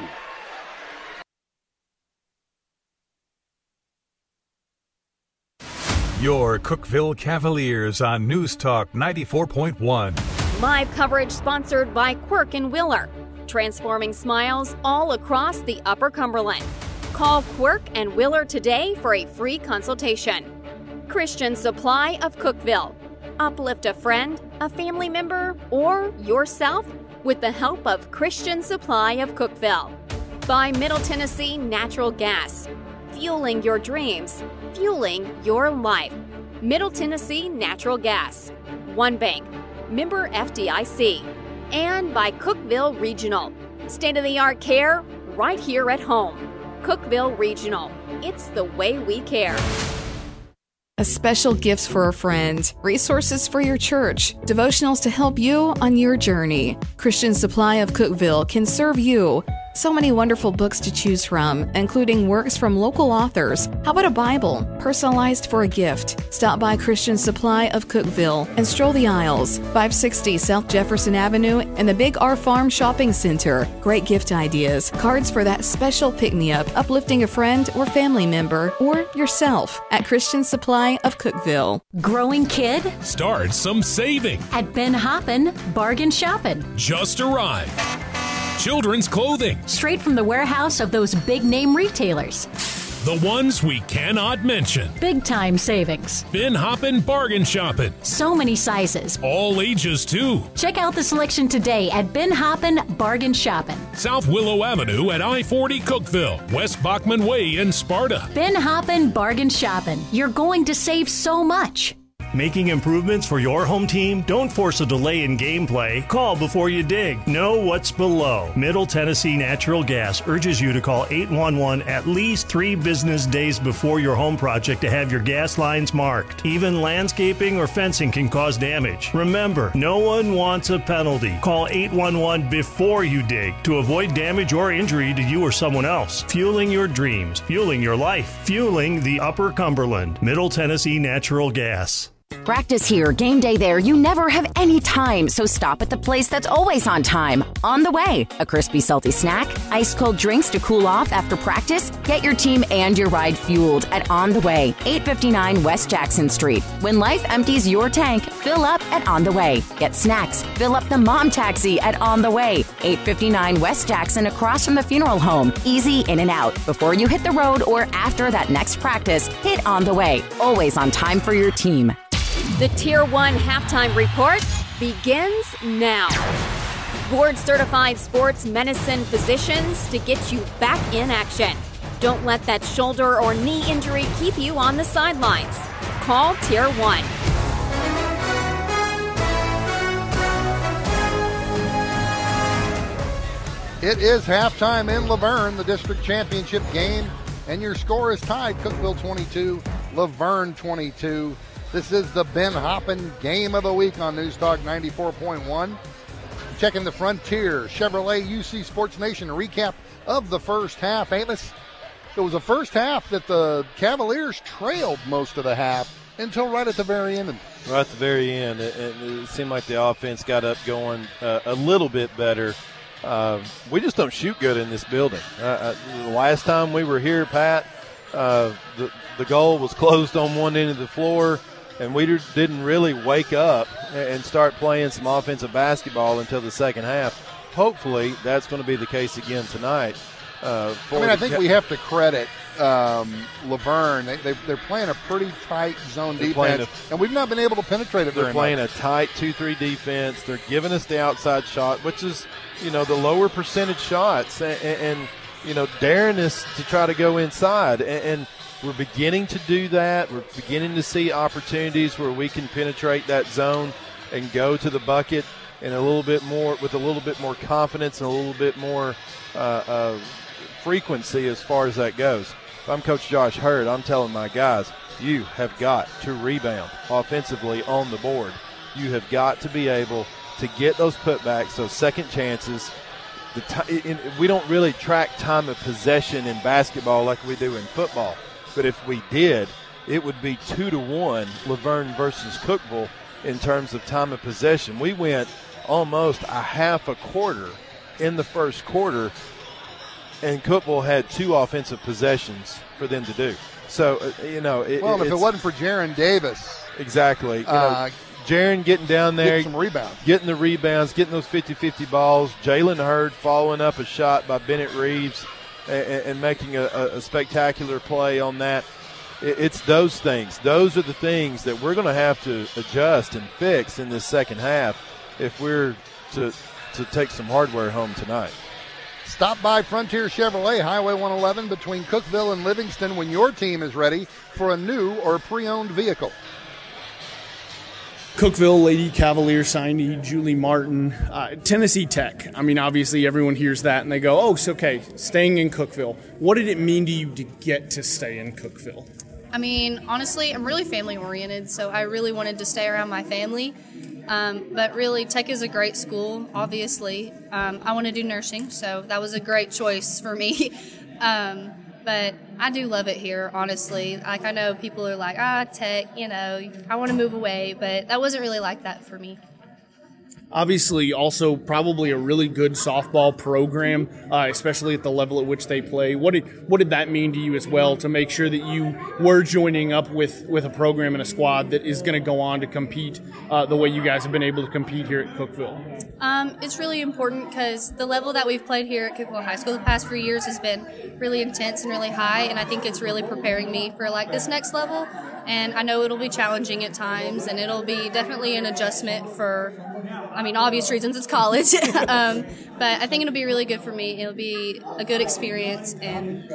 Your Cookeville Cavaliers on News Talk 94.1. Live coverage sponsored by Quirk and Willer, transforming smiles all across the Upper Cumberland. Call Quirk and Willer today for a free consultation. Christian Supply of Cookeville. Uplift a friend, a family member, or yourself with the help of Christian Supply of Cookeville. By Middle Tennessee Natural Gas. Fueling your dreams, fueling your life. Middle Tennessee Natural Gas. One Bank. Member FDIC. And by Cookeville Regional. State of the art care right here at home. Cookeville Regional. It's the way we care. A special gifts for a friend, resources for your church, devotionals to help you on your journey. Christian Supply of Cookeville can serve you. So many wonderful books to choose from, including works from local authors. How about a Bible, personalized for a gift? Stop by Christian Supply of Cookeville and stroll the aisles, 560 South Jefferson Avenue and the Big R Farm Shopping Center. Great gift ideas, cards for that special pick me up, uplifting a friend or family member, or yourself at Christian Supply of Cookeville. Growing kid? Start some saving. At Ben Hoppin, bargain shopping. Just arrived. Children's clothing. Straight from the warehouse of those big name retailers. The ones we cannot mention. Big time savings. Ben Hoppin Bargain Shopping. So many sizes. All ages, too. Check out the selection today at Ben Hoppin Bargain Shopping. South Willow Avenue at I 40 Cookeville, West Bachman Way in Sparta. Ben Hoppin Bargain Shopping. You're going to save so much. Making improvements for your home team? Don't force a delay in gameplay. Call before you dig. Know what's below. Middle Tennessee Natural Gas urges you to call 811 at least three business days before your home project to have your gas lines marked. Even landscaping or fencing can cause damage. Remember, no one wants a penalty. Call 811 before you dig to avoid damage or injury to you or someone else. Fueling your dreams, fueling your life, fueling the Upper Cumberland. Middle Tennessee Natural Gas. Practice here, game day there. You never have any time, so stop at the place that's always on time. On the way, a crispy, salty snack, ice cold drinks to cool off after practice. Get your team and your ride fueled at On the Way, 859 West Jackson Street. When life empties your tank, fill up at On the Way. Get snacks, fill up the mom taxi at On the Way, 859 West Jackson across from the funeral home. Easy in and out. Before you hit the road or after that next practice, hit On the Way. Always on time for your team. The Tier 1 halftime report begins now. Board certified sports medicine physicians to get you back in action. Don't let that shoulder or knee injury keep you on the sidelines. Call Tier 1. It is halftime in La Vergne, the district championship game, and your score is tied Cookeville 22, La Vergne 22. This is the Ben Hoppin game of the week on News Talk 94.1. Checking the Frontier Chevrolet UC Sports Nation recap of the first half. Amos, it was the first half that the Cavaliers trailed most of the half until right at the very end. Right at the very end, it, it, it seemed like the offense got up going uh, a little bit better. Uh, we just don't shoot good in this building. Uh, uh the last time we were here, Pat, uh, the the goal was closed on one end of the floor and we didn't really wake up and start playing some offensive basketball until the second half. Hopefully, that's going to be the case again tonight. Uh, I mean, I think we have to credit um, La Vergne. They, they, are playing a pretty tight zone defense, a, and we've not been able to penetrate it. They're playing much. a tight two-three defense. They're giving us the outside shot, which is, you know, the lower percentage shots, and, and you know, daring us to try to go inside, and, and we're beginning to do that. We're beginning to see opportunities where we can penetrate that zone and go to the bucket and a little bit more with a little bit more confidence and a little bit more uh, uh, frequency as far as that goes. If I'm Coach Josh Hurd, I'm telling my guys, you have got to rebound offensively on the board. You have got to be able to get those putbacks, those second chances. T- we don't really track time of possession in basketball like we do in football. But if we did, it would be two to one La Vergne versus Cookeville in terms of time of possession. We went almost a half a quarter in the first quarter, and Cookeville had two offensive possessions for them to do. So uh, you know, it, well, if it wasn't for Jaron Davis, exactly, you uh, Jaron getting down there, getting some rebounds, getting the rebounds, getting those 50-50 balls. Jalen Hurd following up a shot by Bennett Reeves and, and making a, a, spectacular play on that. It's those things. Those are the things that we're going to have to adjust and fix in this second half if we're to to take some hardware home tonight. Stop by Frontier Chevrolet, Highway 111 between Cookeville and Livingston when your team is ready for a new or pre-owned vehicle. Cookeville Lady Cavalier signee Julie Martin, uh, Tennessee Tech. I mean, obviously everyone hears that and they go, "Oh, it's okay, staying in Cookeville." What did it mean to you to get to stay in Cookeville? I mean, honestly, I'm really family oriented, so I really wanted to stay around my family. Um, but really, Tech is a great school, obviously. Um, I want to do nursing, so that was a great choice for me. um, but I do love it here, honestly. Like, I know people are like, ah, Tech, you know, I want to move away, but that wasn't really like that for me obviously also probably a really good softball program, uh, especially at the level at which they play. What did what did that mean to you as well to make sure that you were joining up with with a program and a squad that is going to go on to compete uh, the way you guys have been able to compete here at Cookeville? Um, it's really important because the level that we've played here at Cookeville High School the past few years has been really intense and really high, and I think it's really preparing me for like this next level. And I know it'll be challenging at times, and it'll be definitely an adjustment for I mean, obvious reasons it's college. um, but I think it'll be really good for me. It'll be a good experience, and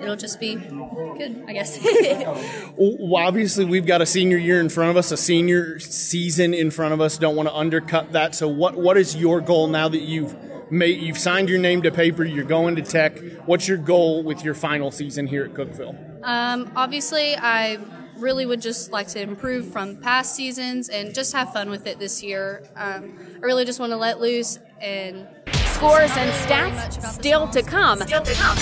it'll just be good, I guess. well, obviously, we've got a senior year in front of us, a senior season in front of us. Don't want to undercut that. So, what what is your goal now that you've made, you've signed your name to paper, you're going to Tech? What's your goal with your final season here at Cookeville? Um, obviously, I really would just like to improve from past seasons and just have fun with it this year. Um, I really just want to let loose and. Scores and stats still to come. Still to come.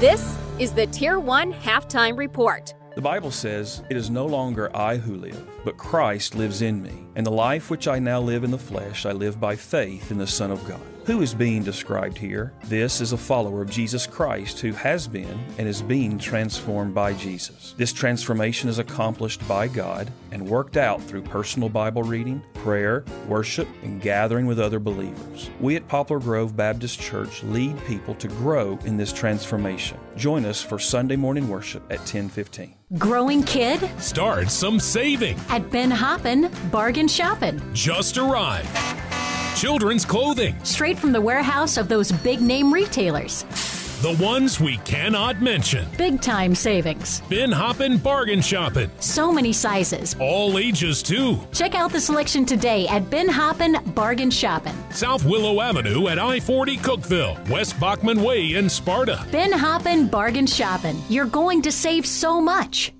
This is the Tier 1 Halftime Report. The Bible says, It is no longer I who live, but Christ lives in me. And the life which I now live in the flesh, I live by faith in the Son of God who is being described here? This is a follower of Jesus Christ who has been and is being transformed by Jesus. This transformation is accomplished by God and worked out through personal Bible reading, prayer, worship, and gathering with other believers. We at Poplar Grove Baptist Church lead people to grow in this transformation. Join us for Sunday morning worship at 10:15. Growing kid? Start some saving. At Ben Hoppin, bargain shopping. Just arrived children's clothing. Straight from the warehouse of those big name retailers. The ones we cannot mention. Big time savings. Ben Hoppin, bargain shopping. So many sizes. All ages, too. Check out the selection today at Ben Hoppin Bargain Shopping. South Willow Avenue at I 40 Cookeville, West Bachman Way in Sparta. Ben Hoppin Bargain Shopping. You're going to save so much.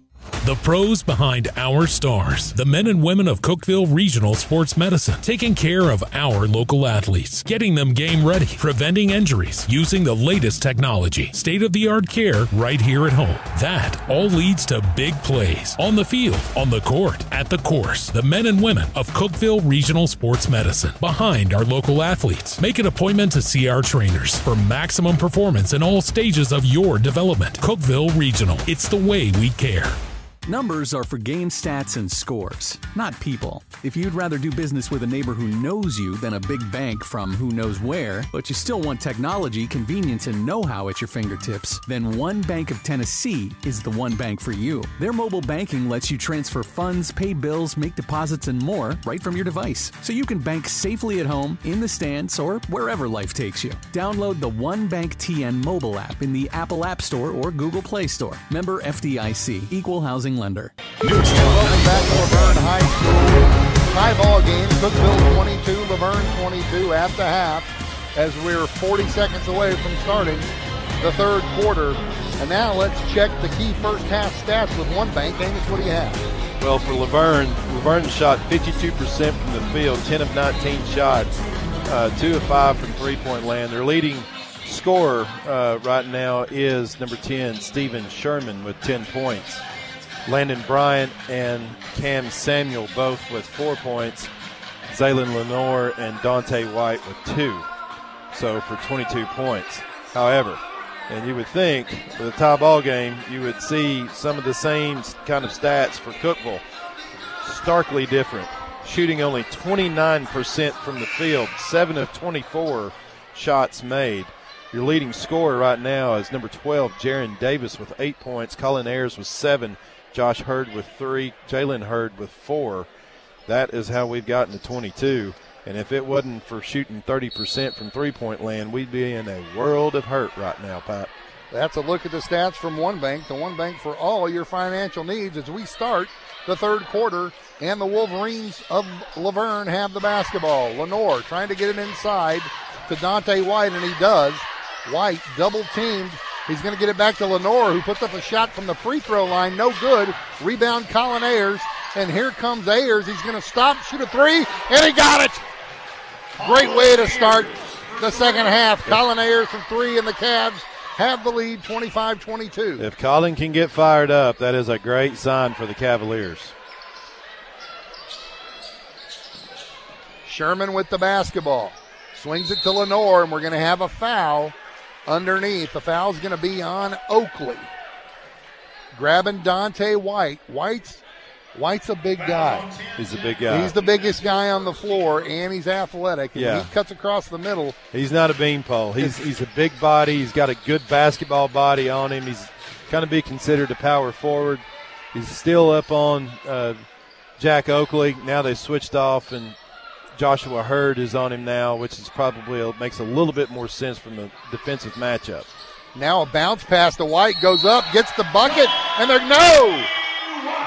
The pros behind our stars. The men and women of Cookeville Regional Sports Medicine. Taking care of our local athletes. Getting them game ready. Preventing injuries. Using the latest technology. State of the art care right here at home. That all leads to big plays. On the field, on the court, at the course. The men and women of Cookeville Regional Sports Medicine. Behind our local athletes. Make an appointment to see our trainers for maximum performance in all stages of your development. Cookeville Regional. It's the way we care. Numbers are for game stats and scores, not people. If you'd rather do business with a neighbor who knows you than a big bank from who knows where, but you still want technology, convenience, and know how at your fingertips, then One Bank of Tennessee is the one bank for you. Their mobile banking lets you transfer funds, pay bills, make deposits, and more right from your device, so you can bank safely at home, in the stands, or wherever life takes you. Download the One Bank TN mobile app in the Apple App Store or Google Play Store. Member FDIC, Equal Housing housing lender. Welcome back to La Vergne High School. Tie ball game. Cookeville 22, La Vergne 22 at the half as we're 40 seconds away from starting the third quarter. And now let's check the key first half stats with one bank. Amos, what do you have? Well, for La Vergne, La Vergne shot 52% from the field, 10 of 19 shots, uh, 2 of 5 from three point land. Their leading scorer uh, right now is number 10, Stephen Sherman, with 10 points. Landon Bryant and Cam Samuel both with four points. Zaylen Lenore and Dante White with two. So for 22 points. However, and you would think for the tie ball game, you would see some of the same kind of stats for Cookeville. Starkly different. Shooting only 29% from the field, 7 of 24 shots made. Your leading scorer right now is number 12, Jaron Davis, with eight points. Colin Ayers with seven. Josh Hurd with three, Jalen Hurd with four. That is how we've gotten to 22. And if it wasn't for shooting 30% from three point land, we'd be in a world of hurt right now, Pat. That's a look at the stats from One Bank, the One Bank for all your financial needs as we start the third quarter. And the Wolverines of La Vergne have the basketball. Lenore trying to get it inside to Dante White, and he does. White double teamed He's going to get it back to Lenore, who puts up a shot from the free throw line. No good. Rebound, Colin Ayers. And here comes Ayers. He's going to stop, shoot a three, and he got it. Great way to start the second half. Colin Ayers from three, and the Cavs have the lead 25 22. If Colin can get fired up, that is a great sign for the Cavaliers. Sherman with the basketball. Swings it to Lenore, and we're going to have a foul underneath. The foul's going to be on Oakley. Grabbing Dante White. White's White's a big guy. He's a big guy. He's the biggest guy on the floor, and he's athletic. And Yeah. he cuts across the middle. He's not a beanpole. He's he's a big body. He's got a good basketball body on him. He's kind of be considered a power forward. He's still up on uh, Jack Oakley. Now they switched off, and Joshua Hurd is on him now, which is probably uh, makes a little bit more sense from the defensive matchup. Now a bounce pass to White goes up, gets the bucket, and they're no.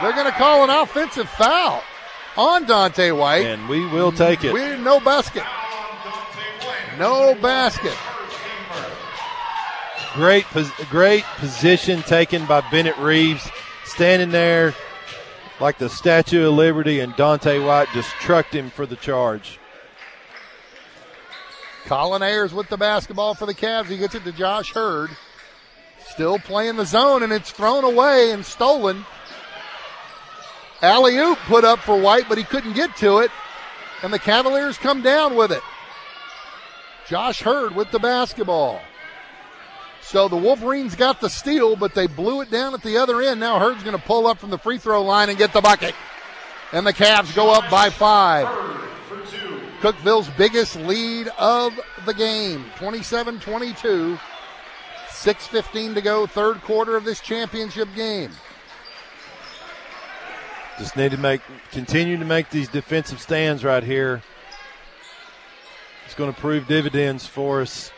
They're going to call an offensive foul on Dante White, and we will take it. We no basket. No basket. Great, great position taken by Bennett Reeves, standing there like the Statue of Liberty, and Dante White just trucked him for the charge. Colin Ayers with the basketball for the Cavs. He gets it to Josh Hurd. Still playing the zone, and it's thrown away and stolen. Alley oop put up for White, but he couldn't get to it. And the Cavaliers come down with it. Josh Hurd with the basketball. So the Wolverines got the steal, but they blew it down at the other end. Now Hurd's going to pull up from the free throw line and get the bucket. And the Cavs go up by five. Cookeville's biggest lead of the game 27 22. 6.15 to go, third quarter of this championship game. Just need to make continue to make these defensive stands right here. It's going to prove dividends for us.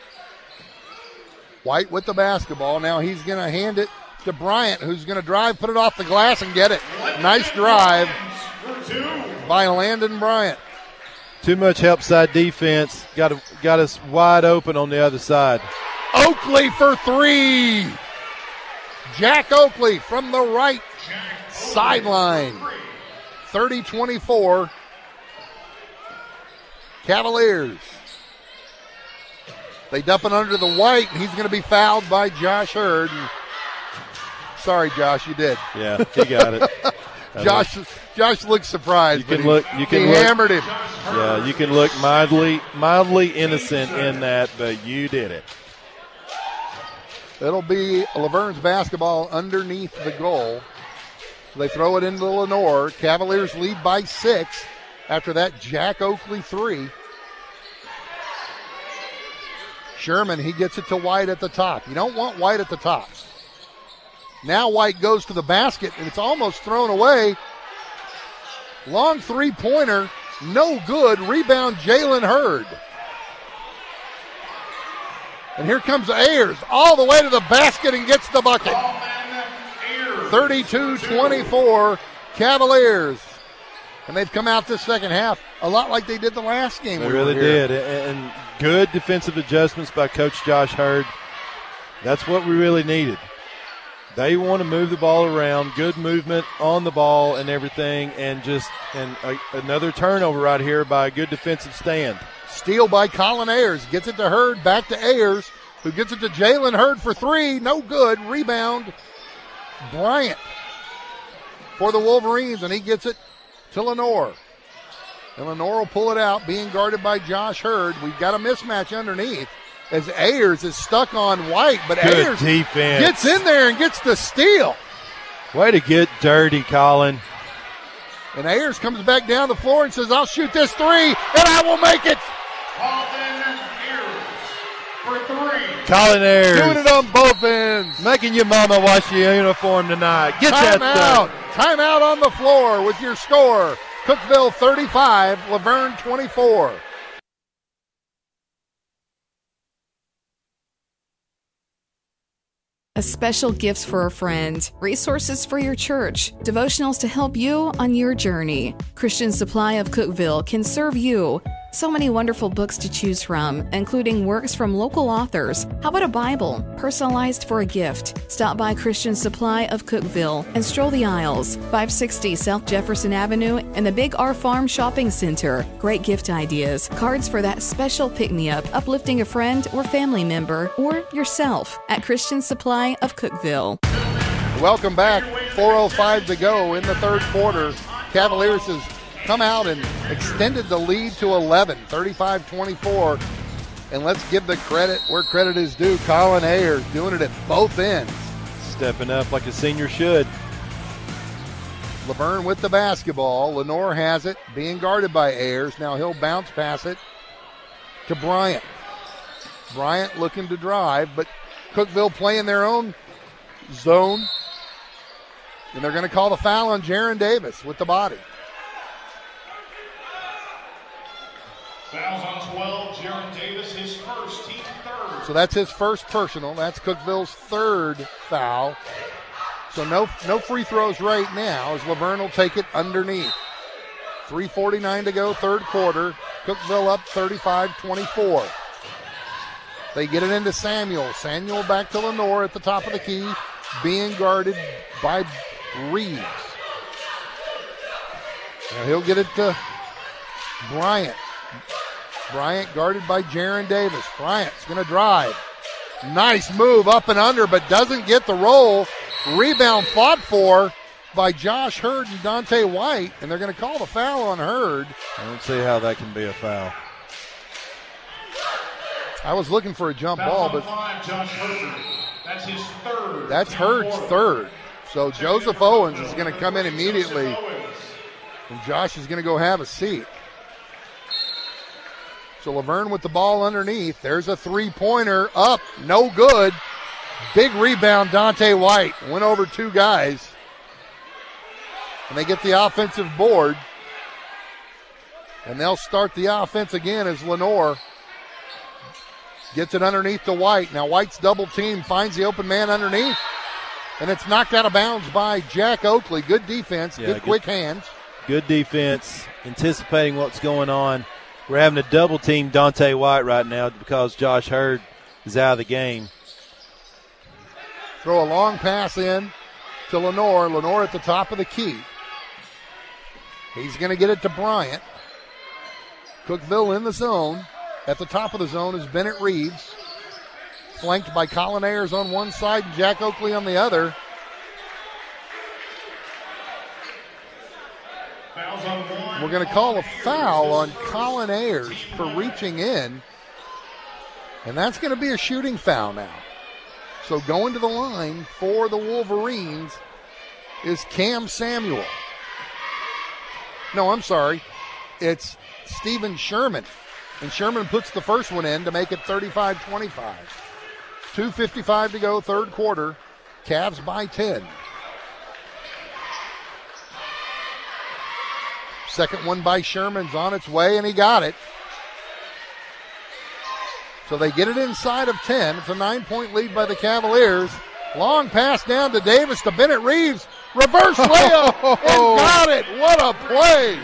White with the basketball. Now he's going to hand it to Bryant, who's going to drive, put it off the glass, and get it. Nice drive by Landon Bryant. Too much help side defense. Got got us wide open on the other side. Oakley for three. Jack Oakley from the right sideline. 30 24. Cavaliers. They dump it under the white, and he's going to be fouled by Josh Hurd. And- Sorry, Josh, you did. Yeah, he got it. Josh, Josh looks surprised. You can look. You can he look, hammered him. Yeah, you can look mildly, mildly innocent in that, but you did it. It'll be La Vergne's basketball underneath the goal. So they throw it into Lenore. Cavaliers lead by six. After that, Jack Oakley three. Sherman, he gets it to White at the top. You don't want White at the top. Now White goes to the basket, and it's almost thrown away. Long three pointer, no good. Rebound, Jalen Hurd. And here comes Ayers all the way to the basket and gets the bucket. 32 24 Cavaliers. And they've come out this second half a lot like they did the last game. They we really did, and good defensive adjustments by Coach Josh Hurd. That's what we really needed. They want to move the ball around, good movement on the ball and everything, and just and a, another turnover right here by a good defensive stand. Steal by Colin Ayers. Gets it to Hurd. Back to Ayers, who gets it to Jalen Hurd for three. No good. Rebound. Bryant for the Wolverines, and he gets it to Lenore. And Lenore will pull it out, being guarded by Josh Hurd. We've got a mismatch underneath as Ayers is stuck on White, but Good Ayers defense. gets in there and gets the steal. Way to get dirty, Colin. And Ayers comes back down the floor and says, I'll shoot this three, and I will make it. Colin Ayers. Doing it on both ends. Making your mama wash your uniform tonight. Get that Timeout. done. Timeout on the floor with your score. Cookeville 35, La Vergne 24. A special gifts for a friend, resources for your church, devotionals to help you on your journey. Christian Supply of Cookeville can serve you. So many wonderful books to choose from, including works from local authors. How about a Bible, personalized for a gift? Stop by Christian Supply of Cookeville and stroll the aisles. 560 South Jefferson Avenue and the Big R Farm Shopping Center. Great gift ideas, cards for that special pick me up, uplifting a friend or family member, or yourself at Christian Supply of Cookeville. Welcome back. 4.05 to go in the third quarter. Cavaliers has come out and extended the lead to 11, 35 24. And let's give the credit where credit is due. Colin Ayers doing it at both ends. Stepping up like a senior should. La Vergne with the basketball. Lenore has it, being guarded by Ayers. Now he'll bounce pass it to Bryant. Bryant looking to drive, but Cookeville playing their own zone. And they're going to call the foul on Jaron Davis with the body. Fouls on 12, Jaron Davis, his first, team third. So that's his first personal. That's Cookeville's third foul. So no no free throws right now as La Vergne will take it underneath. 349 to go, third quarter. Cookeville up 35-24. They get it into Samuel. Samuel back to Lenore at the top of the key, being guarded by Reeves. Now he'll get it to Bryant. Bryant guarded by Jaron Davis. Bryant's going to drive. Nice move up and under, but doesn't get the roll. Rebound fought for by Josh Hurd and Dante White, and they're going to call the foul on Hurd. I don't see how that can be a foul. I was looking for a jump Fouls ball, but five, Josh Hurd. That's his third. that's Hurd's third. So Joseph Owens is going to come in immediately, and Josh is going to go have a seat. So La Vergne with the ball underneath. There's a three pointer up, no good. Big rebound, Dante White. Went over two guys. And they get the offensive board. And they'll start the offense again as Lenore gets it underneath to White. Now White's double team finds the open man underneath. And it's knocked out of bounds by Jack Oakley. Good defense, Yeah, good good- quick hands. Good defense, anticipating what's going on. We're having to double team Dante White right now because Josh Hurd is out of the game. Throw a long pass in to Lenore. Lenore at the top of the key. He's going to get it to Bryant. Cookeville in the zone. At the top of the zone is Bennett Reeves. Flanked by Colin Ayers on one side and Jack Oakley on the other. Fouls on one. We're going to call a foul on Colin Ayers for reaching in. And that's going to be a shooting foul now. So going to the line for the Wolverines is Cam Samuel. No, I'm sorry. It's Steven Sherman. And Sherman puts the first one in to make it 35 25. 2.55 to go, third quarter. Cavs by 10. Second one by Sherman's on its way, and he got it. So they get it inside of 10. It's a nine point lead by the Cavaliers. Long pass down to Davis to Bennett Reeves. Reverse layup and got it. What a play.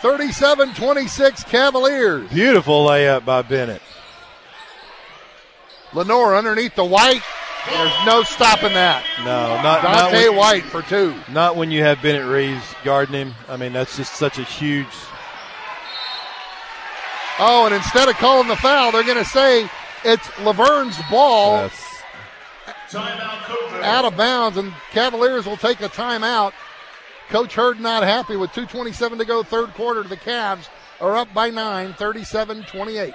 37 26 Cavaliers. Beautiful layup by Bennett. Lenore underneath the white. There's no stopping that. No, not not Dante when, White for two. Not when you have Bennett Reeves guarding him. I mean, that's just such a huge. Oh, and instead of calling the foul, they're going to say it's La Vergne's ball Timeout, Cookeville. out of bounds, and Cavaliers will take a timeout. Coach Hurd not happy with 2.27 to go, third quarter. The Cavs are up by nine, 37 28.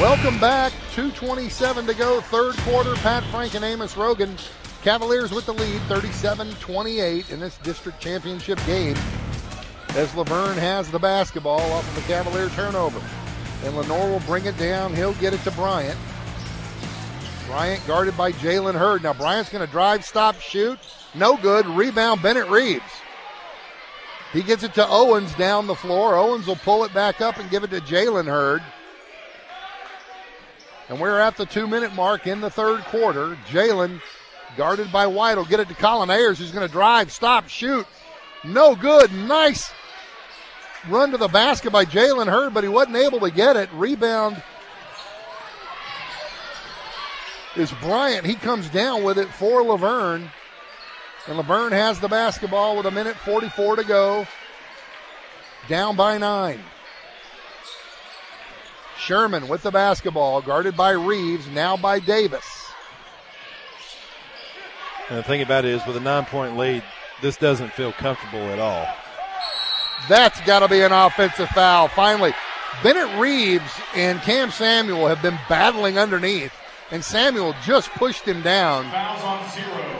Welcome back. 2.27 to go, third quarter. Pat Frank and Amos Rogan. Cavaliers with the lead, 37 28 in this district championship game. as La Vergne has the basketball off of the Cavalier turnover. And Lenore will bring it down. He'll get it to Bryant. Bryant guarded by Jalen Hurd. Now Bryant's going to drive, stop, shoot. No good. Rebound, Bennett Reeves. He gets it to Owens down the floor. Owens will pull it back up and give it to Jalen Hurd. And we're at the two minute mark in the third quarter. Jalen, guarded by White, will get it to Colin Ayers, who's going to drive, stop, shoot. No good. Nice run to the basket by Jalen Hurd, but he wasn't able to get it. Rebound is Bryant. He comes down with it for La Vergne. And La Vergne has the basketball with a minute 44 to go. Down by nine. Sherman with the basketball, guarded by Reeves, now by Davis. And the thing about it is, with a nine point lead, this doesn't feel comfortable at all. That's got to be an offensive foul. Finally, Bennett Reeves and Cam Samuel have been battling underneath, and Samuel just pushed him down.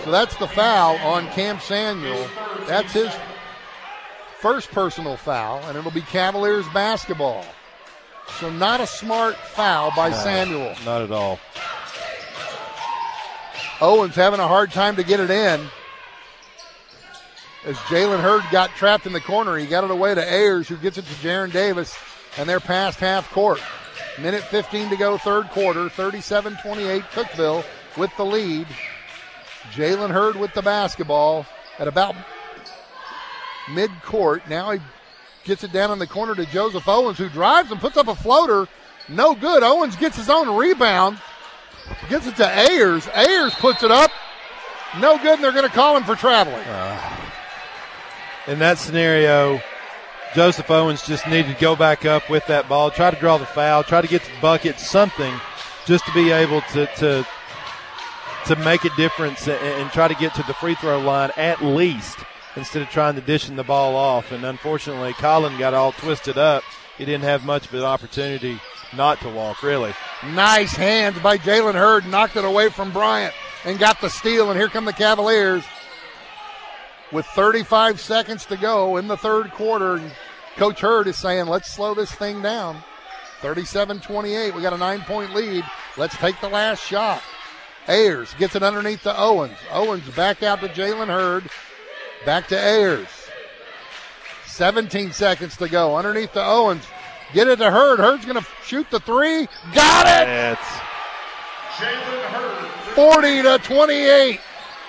So that's the foul on Cam Samuel. That's his first personal foul, and it'll be Cavaliers basketball. So not a smart foul by No, Samuel. Not at all. Owens having a hard time to get it in. As Jalen Hurd got trapped in the corner, he got it away to Ayers, who gets it to Jaron Davis, and they're past half court. Minute 15 to go, third quarter, 37 28. Cookeville with the lead. Jalen Hurd with the basketball at about mid court. Now he gets it down in the corner to Joseph Owens, who drives and puts up a floater. No good. Owens gets his own rebound. Gets it to Ayers. Ayers puts it up. No good, and they're going to call him for traveling. Uh, in that scenario, Joseph Owens just needed to go back up with that ball, try to draw the foul, try to get the bucket, something, just to be able to to, to make a difference and, and try to get to the free throw line at least instead of trying to dishing the ball off. And unfortunately, Colin got all twisted up. He didn't have much of an opportunity not to walk, really. Nice hands by Jalen Hurd, knocked it away from Bryant and got the steal. And here come the Cavaliers with 35 seconds to go in the third quarter. Coach Hurd is saying, let's slow this thing down. 37 28. We got a nine point lead. Let's take the last shot. Ayers gets it underneath to Owens. Owens back out to Jalen Hurd. Back to Ayers. 17 seconds to go. Underneath to Owens. Get it to Hurd. Hurd's going to shoot the three. Got it! That's 40 to 28.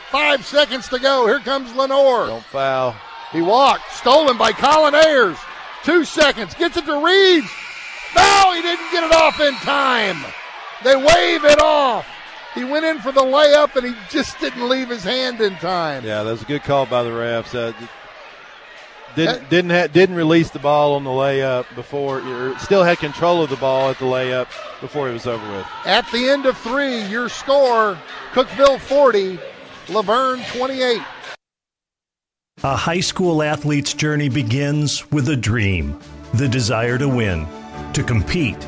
Five seconds to go. Here comes Lenore. Don't foul. He walked. Stolen by Colin Ayers. Two seconds. Gets it to Reeves. No, he didn't get it off in time. They wave it off. He went in for the layup and he just didn't leave his hand in time. Yeah, that was a good call by the refs. Uh, didn't didn't ha- didn't release the ball on the layup before. Or still had control of the ball at the layup before it was over with. At the end of three, your score Cookeville 40, La Vergne 28. A high school athlete's journey begins with a dream the desire to win, to compete,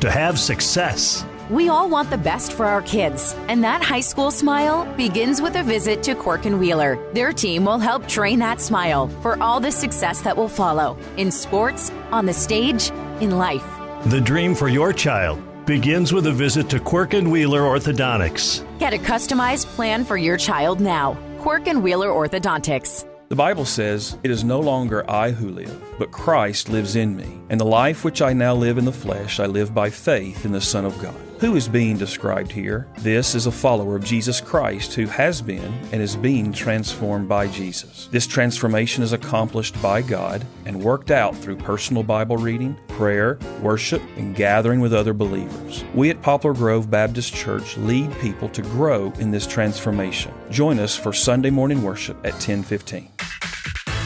to have success. We all want the best for our kids, and that high school smile begins with a visit to Cork and Wheeler. Their team will help train that smile for all the success that will follow in sports, on the stage, in life. The dream for your child begins with a visit to Cork and Wheeler Orthodontics. Get a customized plan for your child now. Cork and Wheeler Orthodontics. The Bible says, It is no longer I who live, but Christ lives in me. And the life which I now live in the flesh, I live by faith in the Son of God. Who is being described here? This is a follower of Jesus Christ who has been and is being transformed by Jesus. This transformation is accomplished by God and worked out through personal Bible reading, prayer, worship, and gathering with other believers. We at Poplar Grove Baptist Church lead people to grow in this transformation. Join us for Sunday morning worship at 1015.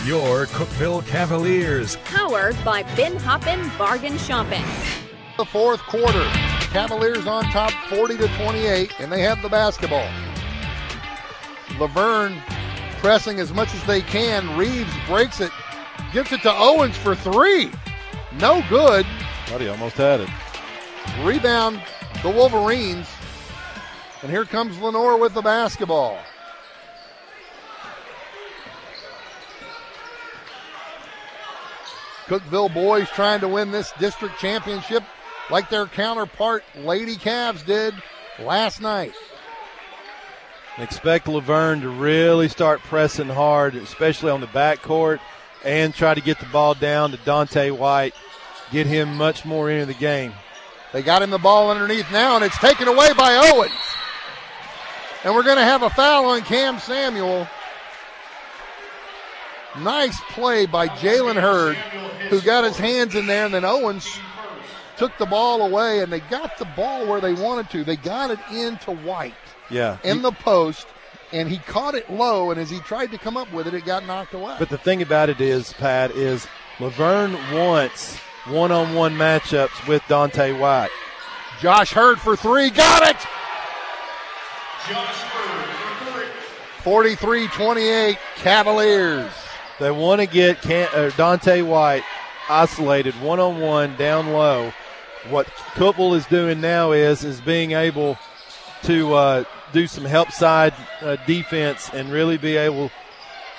Your Cookeville Cavaliers. Powered by Ben Hoppin Bargain Shopping. The fourth quarter. Cavaliers on top 40 to 28, and they have the basketball. La Vergne pressing as much as they can. Reeves breaks it, gets it to Owens for three. No good. But he almost had it. Rebound, the Wolverines. And here comes Lenore with the basketball. Cookeville boys trying to win this district championship like their counterpart Lady Cavs did last night. Expect La Vergne to really start pressing hard, especially on the backcourt, and try to get the ball down to Dante White, get him much more into the game. They got him the ball underneath now, and it's taken away by Owens. And we're going to have a foul on Cam Samuel. Nice play by Jalen Hurd, who got his hands in there, and then Owens took the ball away, and they got the ball where they wanted to. They got it into White Yeah. in the post, and he caught it low, and as he tried to come up with it, it got knocked away. But the thing about it is, Pat, is La Vergne wants one on one matchups with Dante White. Josh Hurd for three, got it! Josh 43 28, Cavaliers. They want to get uh, Dante White isolated one on one down low. What Cookeville is doing now is is being able to uh, do some help side uh, defense and really be able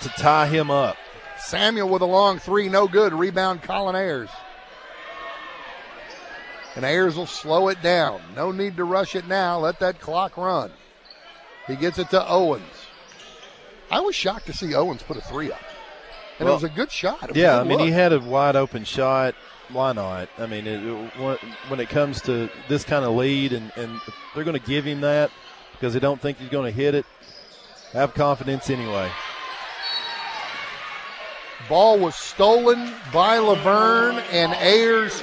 to tie him up. Samuel with a long three, no good. Rebound, Colin Ayers. And Ayers will slow it down. No need to rush it now. Let that clock run. He gets it to Owens. I was shocked to see Owens put a three up. And Well, it was a good shot. Yeah, I mean, he had a wide open shot. Why not? I mean, it, it- when it comes to this kind of lead, and, and they're going to give him that because they don't think he's going to hit it, have confidence anyway. Ball was stolen by La Vergne, and Ayers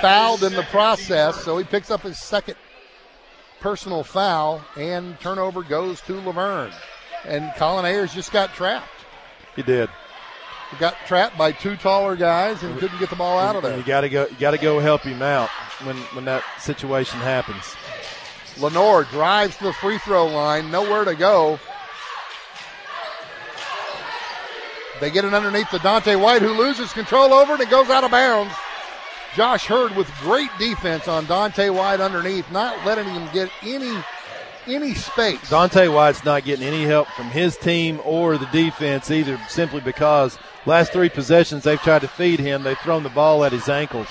fouled in the process, so he picks up his second personal foul, and turnover goes to La Vergne. And Colin Ayers just got trapped. He did. Got trapped by two taller guys and couldn't get the ball out of there. You got to go. You got to go help him out when when that situation happens. Lenore drives to the free throw line, nowhere to go. They get it underneath to Dante White, who loses control over it and goes out of bounds. Josh Hurd with great defense on Dante White underneath, not letting him get any any space. Dante White's not getting any help from his team or the defense either, simply because last three possessions they've tried to feed him. They've thrown the ball at his ankles.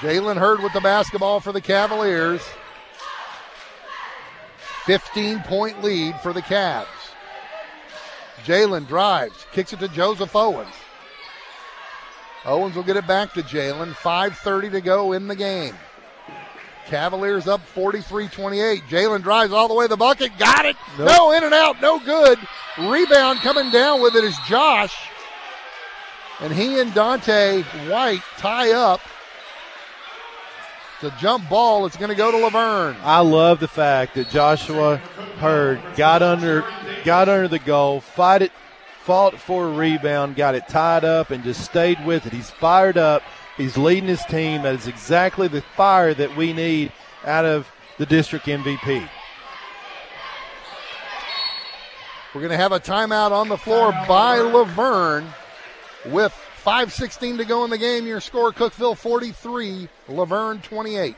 Jalen Hurd with the basketball for the Cavaliers. 15 point lead for the Cavs. Jalen drives, kicks it to Joseph Owens. Owens will get it back to Jalen. 5.30 to go in the game. Cavaliers up 43 28. Jalen drives all the way to the bucket. Got it. Nope. No, in and out. No good. Rebound coming down with it is Josh. And he and Dante White tie up. It's a jump ball. It's going to go to La Vergne. I love the fact that Joshua Hurd got under got under the goal, fight it, fought for a rebound, got it tied up, and just stayed with it. He's fired up. He's leading his team. That is exactly the fire that we need out of the district MVP. We're going to have a timeout on the floor by La Vergne with 5.16 to go in the game. Your score Cookeville 43, La Vergne 28.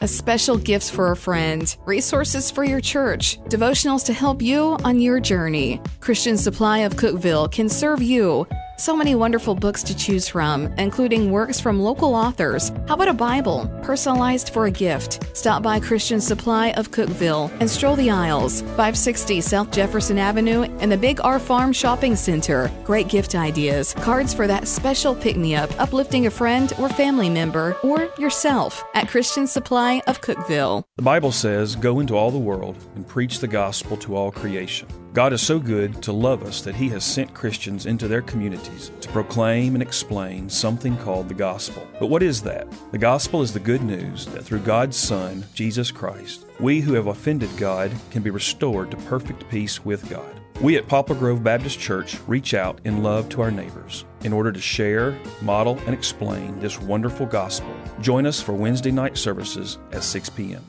A special gifts for a friend, resources for your church, devotionals to help you on your journey. Christian Supply of Cookeville can serve you. So many wonderful books to choose from, including works from local authors. How about a Bible, personalized for a gift? Stop by Christian Supply of Cookeville and stroll the aisles. 560 South Jefferson Avenue and the Big R Farm Shopping Center. Great gift ideas, cards for that special pick me up, uplifting a friend or family member, or yourself at Christian Supply of Cookeville. The Bible says, Go into all the world and preach the gospel to all creation. God is so good to love us that He has sent Christians into their communities to proclaim and explain something called the gospel. But what is that? The gospel is the good news that through God's Son, Jesus Christ, we who have offended God can be restored to perfect peace with God. We at Poplar Grove Baptist Church reach out in love to our neighbors in order to share, model, and explain this wonderful gospel. Join us for Wednesday night services at 6 p.m.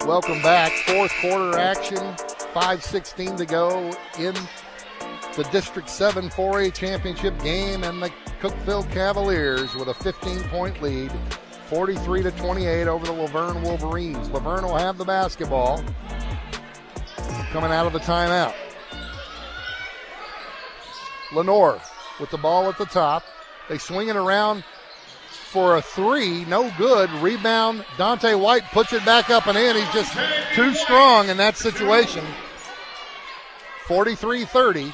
Welcome back. Fourth quarter action. 5.16 to go in the District 7 4A championship game, and the Cookeville Cavaliers with a 15 point lead. 43 to 28 over the La Vergne Wolverines. La Vergne will have the basketball coming out of the timeout. Lenore with the ball at the top. They swing it around for a three, no good. Rebound, Dante White puts it back up and in. He's just too strong in that situation. 43 30.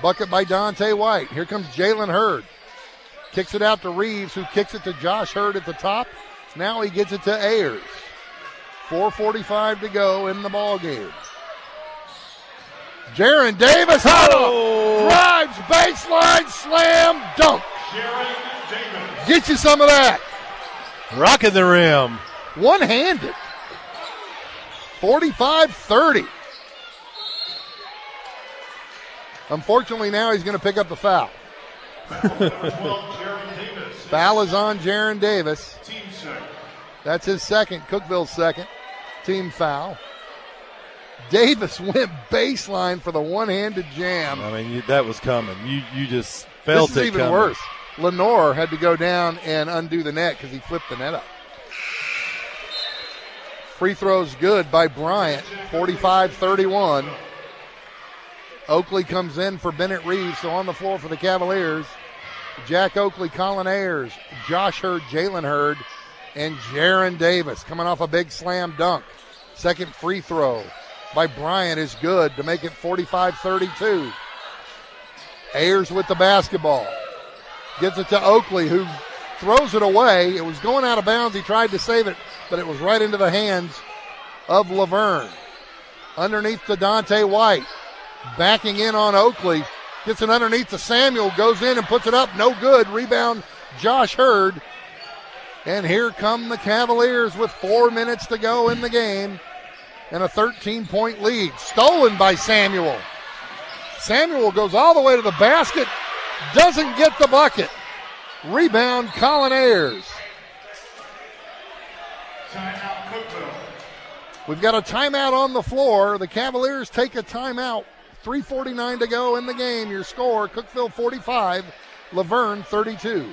Bucket by Dante White. Here comes Jalen Hurd. Kicks it out to Reeves, who kicks it to Josh Hurd at the top. Now he gets it to Ayers. 4.45 to go in the ball game. Jaron Davis oh! oh. drives baseline slam dunk. Get you some of that. Rocking the rim. One handed. 45 30. Unfortunately, now he's going to pick up the foul. foul is on Jaron Davis. That's his second, Cookeville's second team foul. Davis went baseline for the one-handed jam. I mean, you, that was coming. You you just felt it. this is it even coming. worse. Lenore had to go down and undo the net because he flipped the net up. Free throws good by Bryant, 45-31. Oakley comes in for Bennett Reeves, so on the floor for the Cavaliers. Jack Oakley, Colin Ayers, Josh Hurd, Jalen Hurd, and Jaron Davis coming off a big slam dunk. Second free throw by Bryant is good to make it 45 32. Ayers with the basketball. Gets it to Oakley, who throws it away. It was going out of bounds. He tried to save it, but it was right into the hands of La Vergne. Underneath to Dante White. Backing in on Oakley. Gets it underneath to Samuel. Goes in and puts it up. No good. Rebound, Josh Hurd. And here come the Cavaliers with four minutes to go in the game and a 13 point lead. Stolen by Samuel. Samuel goes all the way to the basket, doesn't get the bucket. Rebound, Colin Ayers. We've got a timeout on the floor. The Cavaliers take a timeout. 3.49 to go in the game. Your score Cookeville 45, La Vergne 32.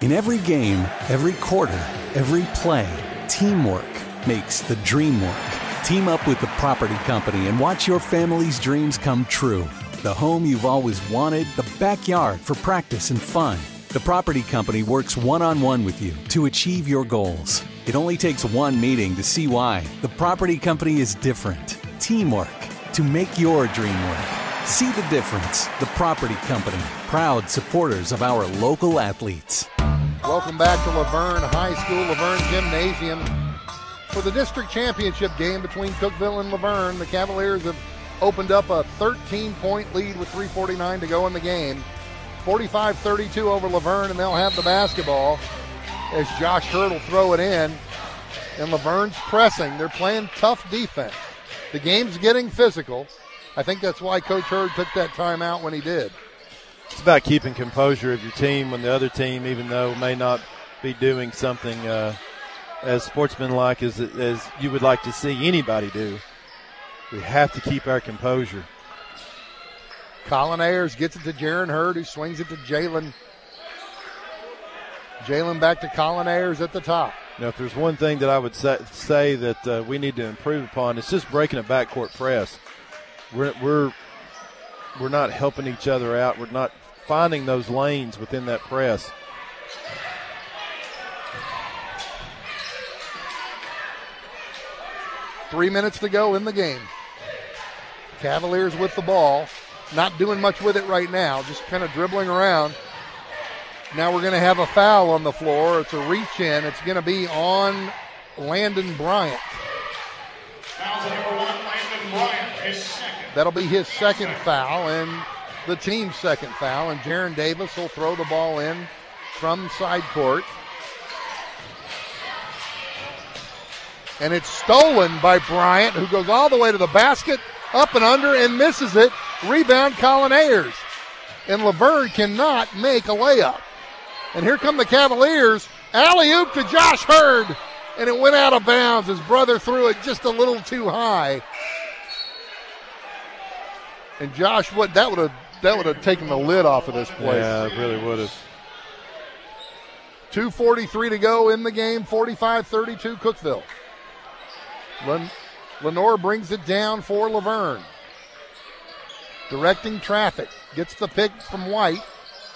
In every game, every quarter, every play, teamwork makes the dream work. Team up with the property company and watch your family's dreams come true. The home you've always wanted, the backyard for practice and fun. The property company works one on one with you to achieve your goals. It only takes one meeting to see why. The property company is different. Teamwork to make your dream work. See the difference. The Property Company, proud supporters of our local athletes. Welcome back to La Vergne High School, La Vergne Gymnasium. For the district championship game between Cookeville and La Vergne, the Cavaliers have opened up a 13 point lead with 3.49 to go in the game. 45 32 over La Vergne, and they'll have the basketball as Josh Hurd will throw it in. And La Vergne's pressing. They're playing tough defense. The game's getting physical. I think that's why Coach Hurd took that timeout when he did. It's about keeping composure of your team when the other team, even though may not be doing something uh, as sportsmanlike as as you would like to see anybody do. We have to keep our composure. Colin Ayers gets it to Jaron Hurd, who swings it to Jalen. Jalen back to Colin Ayers at the top. Now, if there's one thing that I would say, say that uh, we need to improve upon, it's just breaking a backcourt press. We're, we're we're not helping each other out. We're not finding those lanes within that press. Three minutes to go in the game. Cavaliers with the ball. Not doing much with it right now, just kind of dribbling around. Now we're going to have a foul on the floor. It's a reach in. It's going to be on Landon Bryant. Foul number one, Landon Bryant, his second. That'll be his second foul and the team's second foul. And Jaron Davis will throw the ball in from side court. And it's stolen by Bryant, who goes all the way to the basket, up and under, and misses it. Rebound, Colin Ayers. And La Vergne cannot make a layup. And here come the Cavaliers. Alley oop to Josh Hurd. And it went out of bounds. His brother threw it just a little too high. And Josh, what that would have that would have taken the lid off of this place. Yeah, it really would have. 2.43 to go in the game, 45 32 Cookeville. Len- Lenore brings it down for La Vergne. Directing traffic. Gets the pick from White.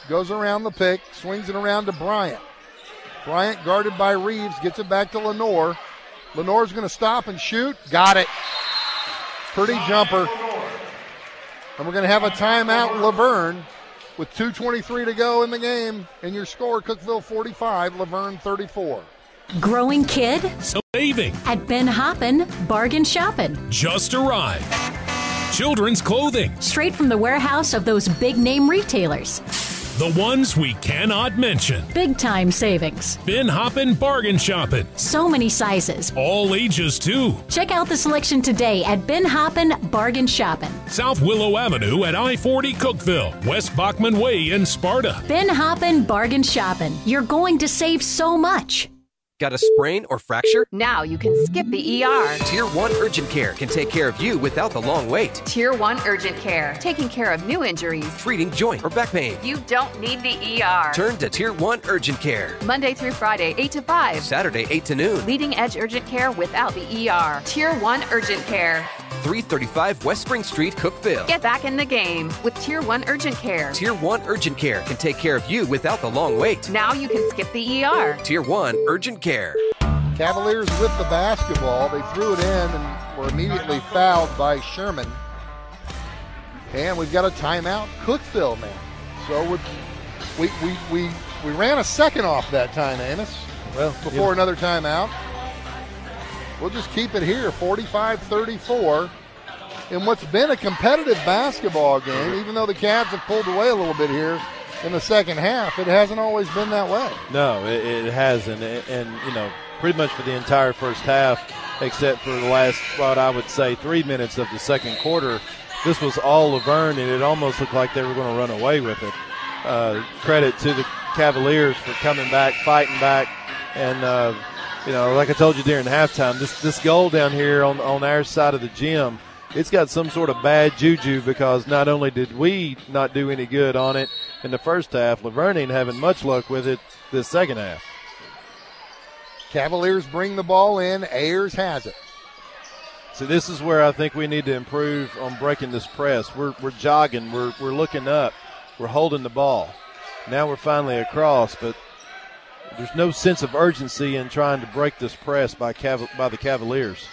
Goes around the pick. Swings it around to Bryant. Bryant guarded by Reeves. Gets it back to Lenore. Lenore's going to stop and shoot. Got it. Pretty jumper. And we're going to have a timeout, in La Vergne, with 2.23 to go in the game. And your score, Cookeville 45, La Vergne 34. Growing kid? Saving. At Ben Hoppin, bargain shopping. Just arrived. Children's clothing. Straight from the warehouse of those big name retailers. The ones we cannot mention. Big time savings. Ben Hoppin' Bargain Shopping. So many sizes. All ages, too. Check out the selection today at Ben Hoppin Bargain Shopping. South Willow Avenue at I 40 Cookeville, West Bachman Way in Sparta. Ben Hoppin Bargain Shopping. You're going to save so much. Got a sprain or fracture? Now you can skip the ER. Tier 1 Urgent Care can take care of you without the long wait. Tier 1 Urgent Care, taking care of new injuries. Treating joint or back pain. You don't need the ER. Turn to Tier 1 Urgent Care. Monday through Friday, 8 to 5. Saturday, 8 to noon. Leading edge urgent care without the ER. Tier 1 Urgent Care. 335 West Spring Street, Cookeville. Get back in the game with Tier 1 Urgent Care. Tier 1 Urgent Care can take care of you without the long wait. Now you can skip the ER. Tier 1 Urgent Care. Cavaliers with the basketball. They threw it in and were immediately fouled by Sherman. And we've got a timeout, Cookeville now. So we we we we, we ran a second off that time, Amos. Well, before yeah. another timeout. We'll just keep it here, 45-34. In what's been a competitive basketball game, even though the Cavs have pulled away a little bit here in the second half, it hasn't always been that way. No, it, it hasn't, and, and you know, pretty much for the entire first half, except for the last, what I would say, three minutes of the second quarter. This was all La Vergne, and it almost looked like they were going to run away with it. Uh, credit to the Cavaliers for coming back, fighting back, and uh, you know, like I told you during halftime, this this goal down here on on our side of the gym, it's got some sort of bad juju because not only did we not do any good on it in the first half, La Vergne ain't having much luck with it this second half. Cavaliers bring the ball in. Ayers has it. So this is where I think we need to improve on breaking this press. We're we're jogging, we're we're looking up, we're holding the ball. Now we're finally across, but there's no sense of urgency in trying to break this press by Cav- by the Cavaliers.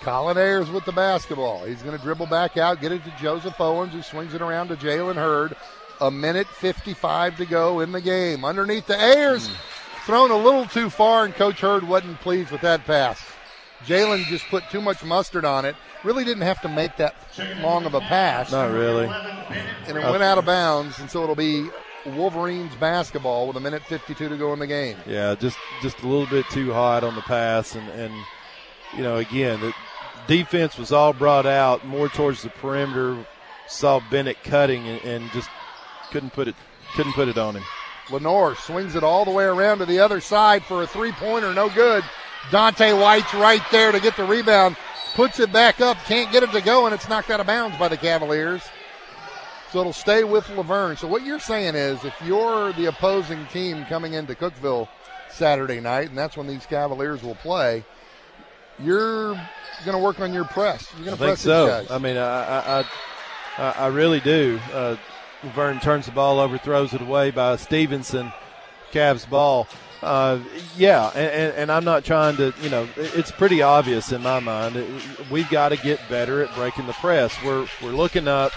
Colin Ayers with the basketball. He's going to dribble back out, get it to Joseph Owens, who swings it around to Jalen Hurd. A minute 55 to go in the game. Underneath the Ayers, mm. thrown a little too far, and Coach Hurd wasn't pleased with that pass. Jalen just put too much mustard on it. Really didn't have to make that long of a pass. Not really. And it went out of bounds, and so it'll be Wolverines basketball with a minute 52 to go in the game. Yeah, just just a little bit too hot on the pass, and and you know again defense was all brought out more towards the perimeter. Saw Bennett cutting and, and just couldn't put it couldn't put it on him. Lenore swings it all the way around to the other side for a three pointer, no good. Dante White's right there to get the rebound, puts it back up, can't get it to go, and it's knocked out of bounds by the Cavaliers. So it'll stay with La Vergne. So what you're saying is if you're the opposing team coming into Cookeville Saturday night, and that's when these Cavaliers will play, you're going to work on your press. You're going to press so. these guys. I mean, I, I, I, I really do. Uh, La Vergne turns the ball over, throws it away by Stevenson. Cavs ball. Uh, yeah, and, and, I'm not trying to, you know, it's pretty obvious in my mind. We've got to get better at breaking the press. We're we're looking up.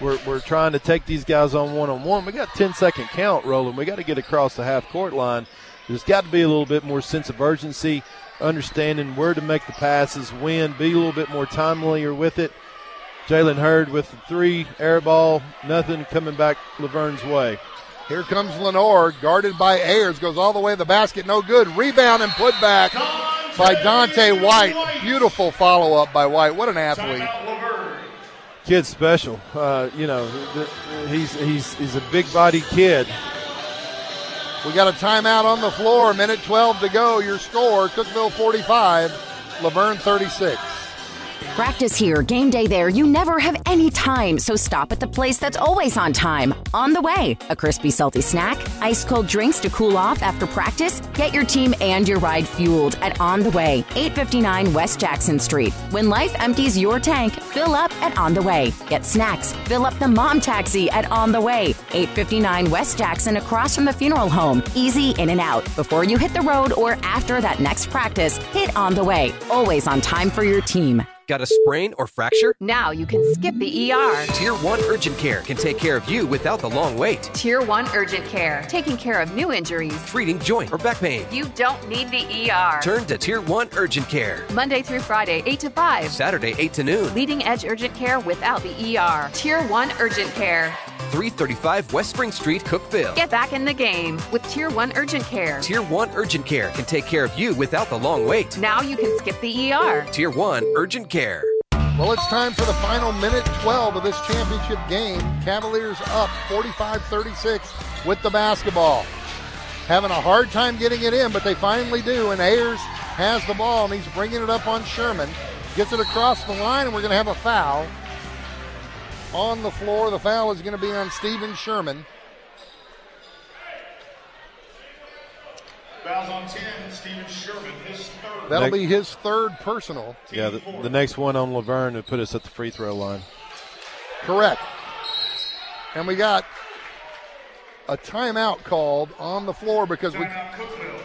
We're, we're trying to take these guys on one on one. We got 10 second count rolling. We got to get across the half court line. There's got to be a little bit more sense of urgency, understanding where to make the passes, when, be a little bit more timelier with it. Jalen Hurd with the three, air ball, nothing coming back La Vergne's way. Here comes Lenore, guarded by Ayers, goes all the way to the basket, no good. Rebound and put back by Dante White. Beautiful follow up by White. What an athlete. Kid's special. Uh, you know, he's he's he's a big body kid. We got a timeout on the floor. Minute 12 to go. Your score: Cookeville 45, La Vergne 36. Practice here, game day there. You never have any time, so stop at the place that's always on time. On the way, a crispy, salty snack, ice cold drinks to cool off after practice. Get your team and your ride fueled at On the Way, 859 West Jackson Street. When life empties your tank, fill up at On the Way. Get snacks, fill up the mom taxi at On the Way, 859 West Jackson across from the funeral home. Easy in and out. Before you hit the road or after that next practice, hit On the Way. Always on time for your team. Got a sprain or fracture? Now you can skip the ER. Tier 1 Urgent Care can take care of you without the long wait. Tier 1 Urgent Care, taking care of new injuries. Treating joint or back pain. You don't need the ER. Turn to Tier 1 Urgent Care. Monday through Friday, 8 to 5. Saturday, 8 to noon. Leading edge urgent care without the ER. Tier 1 Urgent Care. 335 West Spring Street, Cookeville. Get back in the game with Tier 1 Urgent Care. Tier 1 Urgent Care can take care of you without the long wait. Now you can skip the ER. Tier 1 Urgent Care. Well, it's time for the final minute 12 of this championship game. Cavaliers up 45 36 with the basketball. Having a hard time getting it in, but they finally do. And Ayers has the ball, and he's bringing it up on Sherman. Gets it across the line, and we're going to have a foul on the floor. The foul is going to be on Steven Sherman. Fouls on 10, Steven Sherman, his third. That'll Next- be his third personal. Yeah, the, the next one on La Vergne would put us at the free throw line. Correct. And we got a timeout called on the floor because we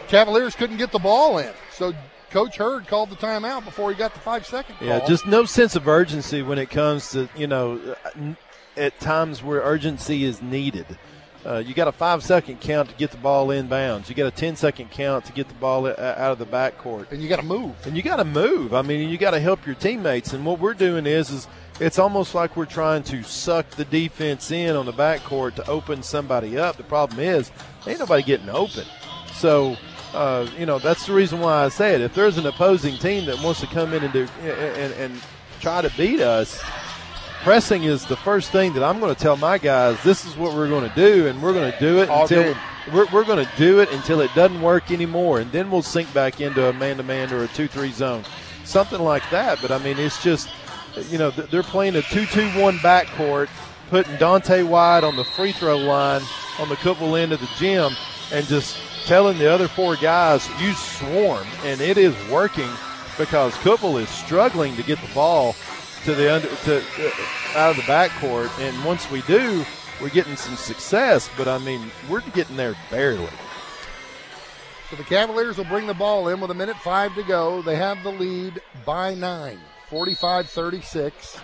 Cavaliers couldn't get the ball in. So Coach Hurd called the timeout before he got the five second call. Yeah, just no sense of urgency when it comes to you know at times where urgency is needed. Uh, you got a five second count to get the ball inbounds. You got a 10 second count to get the ball out of the backcourt. And you got to move. And you got to move. I mean, you got to help your teammates. And what we're doing is, is it's almost like we're trying to suck the defense in on the backcourt to open somebody up. The problem is, ain't nobody getting open. So, uh, you know, that's the reason why I say it. If there's an opposing team that wants to come in and do and, and try to beat us, pressing is the first thing that I'm going to tell my guys. This is what we're going to do, and we're going to do it All until game. we're, we're going to do it until it doesn't work anymore, and then we'll sink back into a man-to-man or a two-three zone, something like that. But I mean, it's just you know they're playing a two-two-one backcourt, putting Dante White on the free throw line on the Cookeville end of the gym, and just telling the other four guys you swarm, and it is working because Cookeville is struggling to get the ball to the under to uh, out of the backcourt, and once we do, we're getting some success. But I mean, we're getting there barely. So the Cavaliers will bring the ball in with a minute five to go. They have the lead by nine, 45 36.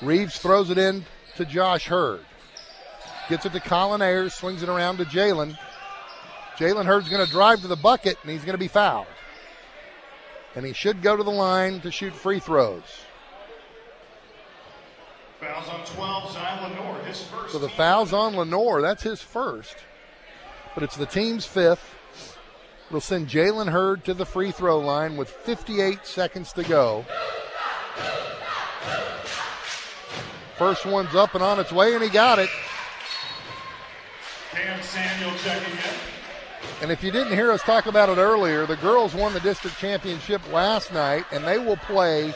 Reeves throws it in to Josh Hurd. Gets it to Colin Ayers, swings it around to Jalen. Jalen Hurd's going to drive to the bucket, and he's going to be fouled. And he should go to the line to shoot free throws. Fouls on 12, Zion Lenore, his first. So the foul's on Lenore. That's his first. But it's the team's fifth. It'll send Jalen Hurd to the free throw line with 58 seconds to go. First one's up and on its way, and he got it. Cam Samuel checking in. And if you didn't hear us talk about it earlier, the girls won the district championship last night, and they will play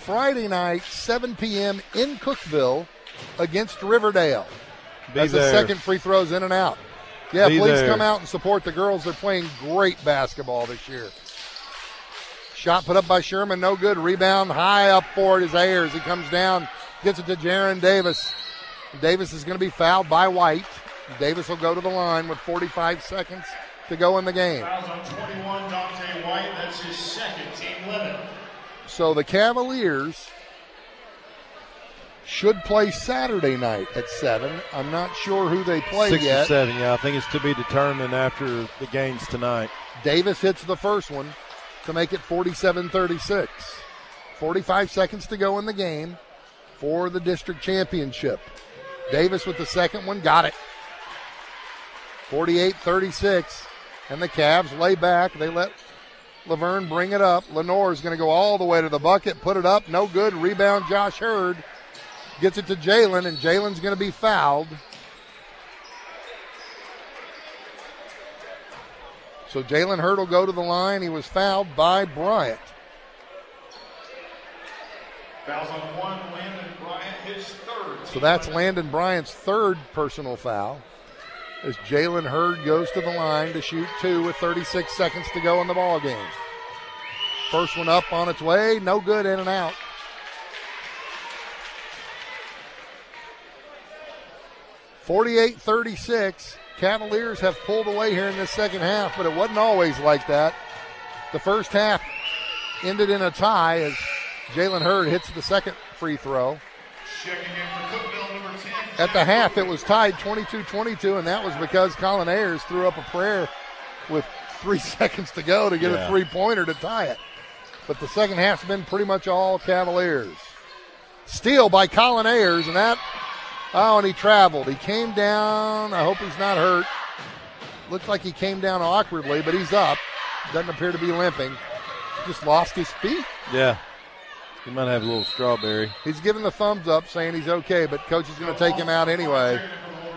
Friday night, 7 p.m. in Cookeville against Riverdale. Be As the second free throws in and out. Yeah, Be please there. come out and support the girls. They're playing great basketball this year. Shot put up by Sherman, no good. Rebound high up for it is Ayers. He comes down, gets it to Jaron Davis. Davis is going to be fouled by White. Davis will go to the line with 45 seconds to go in the game. Fouls on 21, Dante White. That's his second, team limit. So the Cavaliers should play Saturday night at 7. I'm not sure who they play Six yet. or seven, yeah. I think it's to be determined after the games tonight. Davis hits the first one to make it 47 36. 45 seconds to go in the game for the district championship. Davis with the second one, got it. 48 36. And the Cavs lay back. They let La Vergne bring it up. Lenore is going to go all the way to the bucket, put it up, no good. Rebound, Josh Hurd gets it to Jalen, and Jalen's going to be fouled. So Jalen Hurd will go to the line. He was fouled by Bryant. Fouls on one, Landon Bryant, his third. So that's Landon Bryant's third personal foul. As Jalen Hurd goes to the line to shoot two with 36 seconds to go in the ball game. First one up on its way, no good, in and out. Forty-eight thirty-six. Cavaliers have pulled away here in this second half, but it wasn't always like that. The first half ended in a tie as Jalen Hurd hits the second free throw. At the half, it was tied 22 22, and that was because Colin Ayers threw up a prayer with three seconds to go to get Yeah. a three pointer to tie it. But the second half's been pretty much all Cavaliers. Steal by Colin Ayers, and that, oh, and he traveled. He came down. I hope he's not hurt. Looks like he came down awkwardly, but he's up. Doesn't appear to be limping. Just lost his feet. Yeah. He might have a little strawberry. He's giving the thumbs up, saying he's okay, but coach is going to take him out anyway.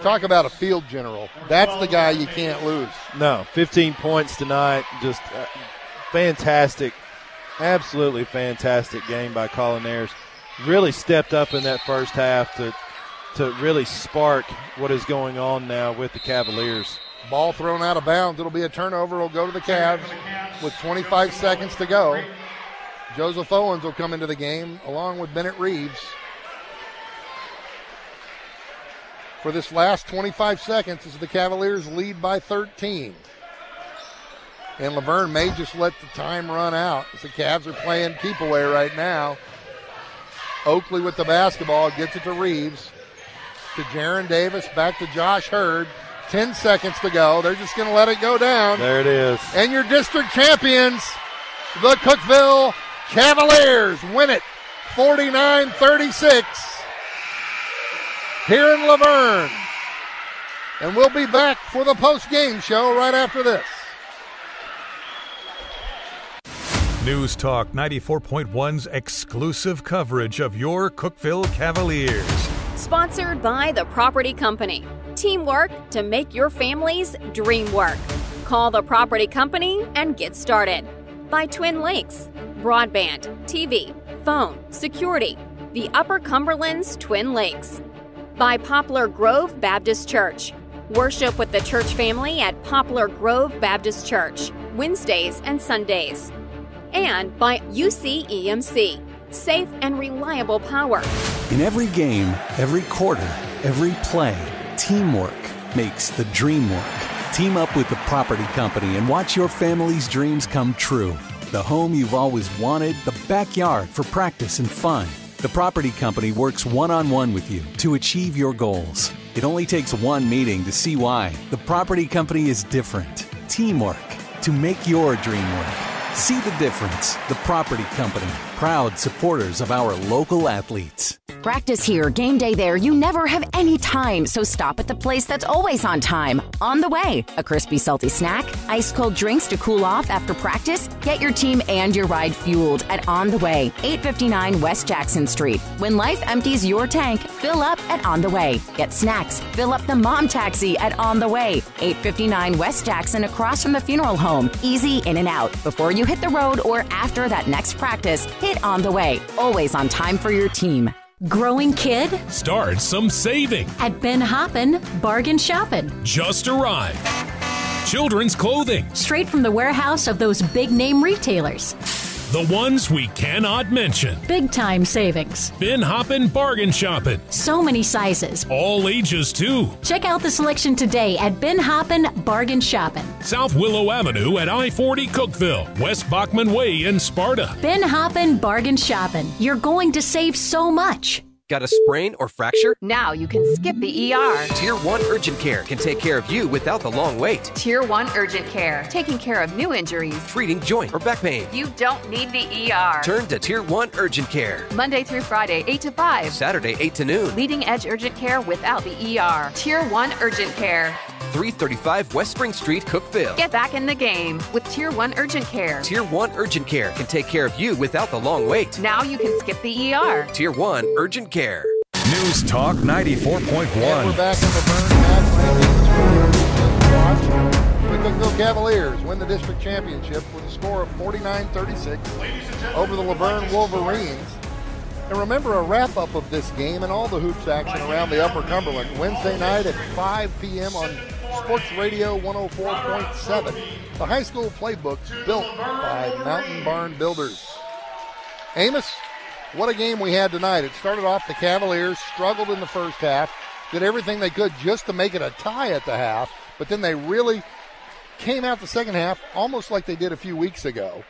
Talk about a field general. That's the guy you can't lose. No, 15 points tonight. Just uh, fantastic, absolutely fantastic game by Colin Ayers. Really stepped up in that first half to to really spark what is going on now with the Cavaliers. Ball thrown out of bounds. It'll be a turnover. It'll go to the Cavs with 25 seconds to go. Joseph Owens will come into the game along with Bennett Reeves. For this last 25 seconds, as the Cavaliers lead by 13. And La Vergne may just let the time run out as the Cavs are playing keep away right now. Oakley with the basketball gets it to Reeves. To Jaron Davis, back to Josh Hurd. 10 seconds to go. They're just going to let it go down. There it is. And your district champions, the Cookeville Cavaliers, win it 49 36 here in La Vergne. And we'll be back for the post game show right after this. News Talk 94.1's exclusive coverage of your Cookeville Cavaliers. Sponsored by the Property Company. Teamwork to make your family's dream work. Call the Property Company and get started. By Twin Lakes. Broadband, TV, phone, security. The Upper Cumberland's Twin Lakes. By Poplar Grove Baptist Church. Worship with the church family at Poplar Grove Baptist Church, Wednesdays and Sundays. And by UCEMC. Safe and reliable power. In every game, every quarter, every play, teamwork makes the dream work. Team up with the property company and watch your family's dreams come true. The home you've always wanted, the backyard for practice and fun. The property company works one on one with you to achieve your goals. It only takes one meeting to see why. The property company is different. Teamwork to make your dream work. See the difference. The Property Company, proud supporters of our local athletes. Practice here, game day there. You never have any time, so stop at the place that's always on time. On the way, a crispy, salty snack, ice cold drinks to cool off after practice. Get your team and your ride fueled at On the Way, 859 West Jackson Street. When life empties your tank, fill up at On the Way. Get snacks, fill up the mom taxi at On the Way, 859 West Jackson across from the funeral home. Easy in and out. Before you hit the road or after that next practice, hit On the Way. Always on time for your team. Growing kid? Start some saving. At Ben Hoppin, bargain shopping. Just arrived. Children's clothing. Straight from the warehouse of those big name retailers. The ones we cannot mention. Big time savings. Ben Hoppin' Bargain Shopping. So many sizes. All ages, too. Check out the selection today at Ben Hoppin Bargain Shopping. South Willow Avenue at I 40 Cookeville, West Bachman Way in Sparta. Ben Hoppin Bargain Shopping. You're going to save so much. Got a sprain or fracture? Now you can skip the ER. Tier 1 Urgent Care can take care of you without the long wait. Tier 1 Urgent Care, taking care of new injuries. Treating joint or back pain. You don't need the ER. Turn to Tier 1 Urgent Care. Monday through Friday, 8 to 5. Saturday, 8 to noon. Leading edge urgent care without the ER. Tier 1 Urgent Care. 335 West Spring Street, Cookeville. Get back in the game with Tier 1 Urgent Care. Tier 1 Urgent Care can take care of you without the long wait. Now you can skip the ER. Tier 1 Urgent Care. News Talk 94.1. And we're back in the Burn Match The Cookeville Cavaliers win the district championship with a score of 49-36 over the La Vergne Wolverines. And remember a wrap up of this game and all the hoops action around the Upper Cumberland Wednesday night at 5 p.m. on Sports Radio 104.7. The high school playbook built by Mountain Barn Builders. Amos, what a game we had tonight. It started off the Cavaliers struggled in the first half, did everything they could just to make it a tie at the half, but then they really came out the second half almost like they did a few weeks ago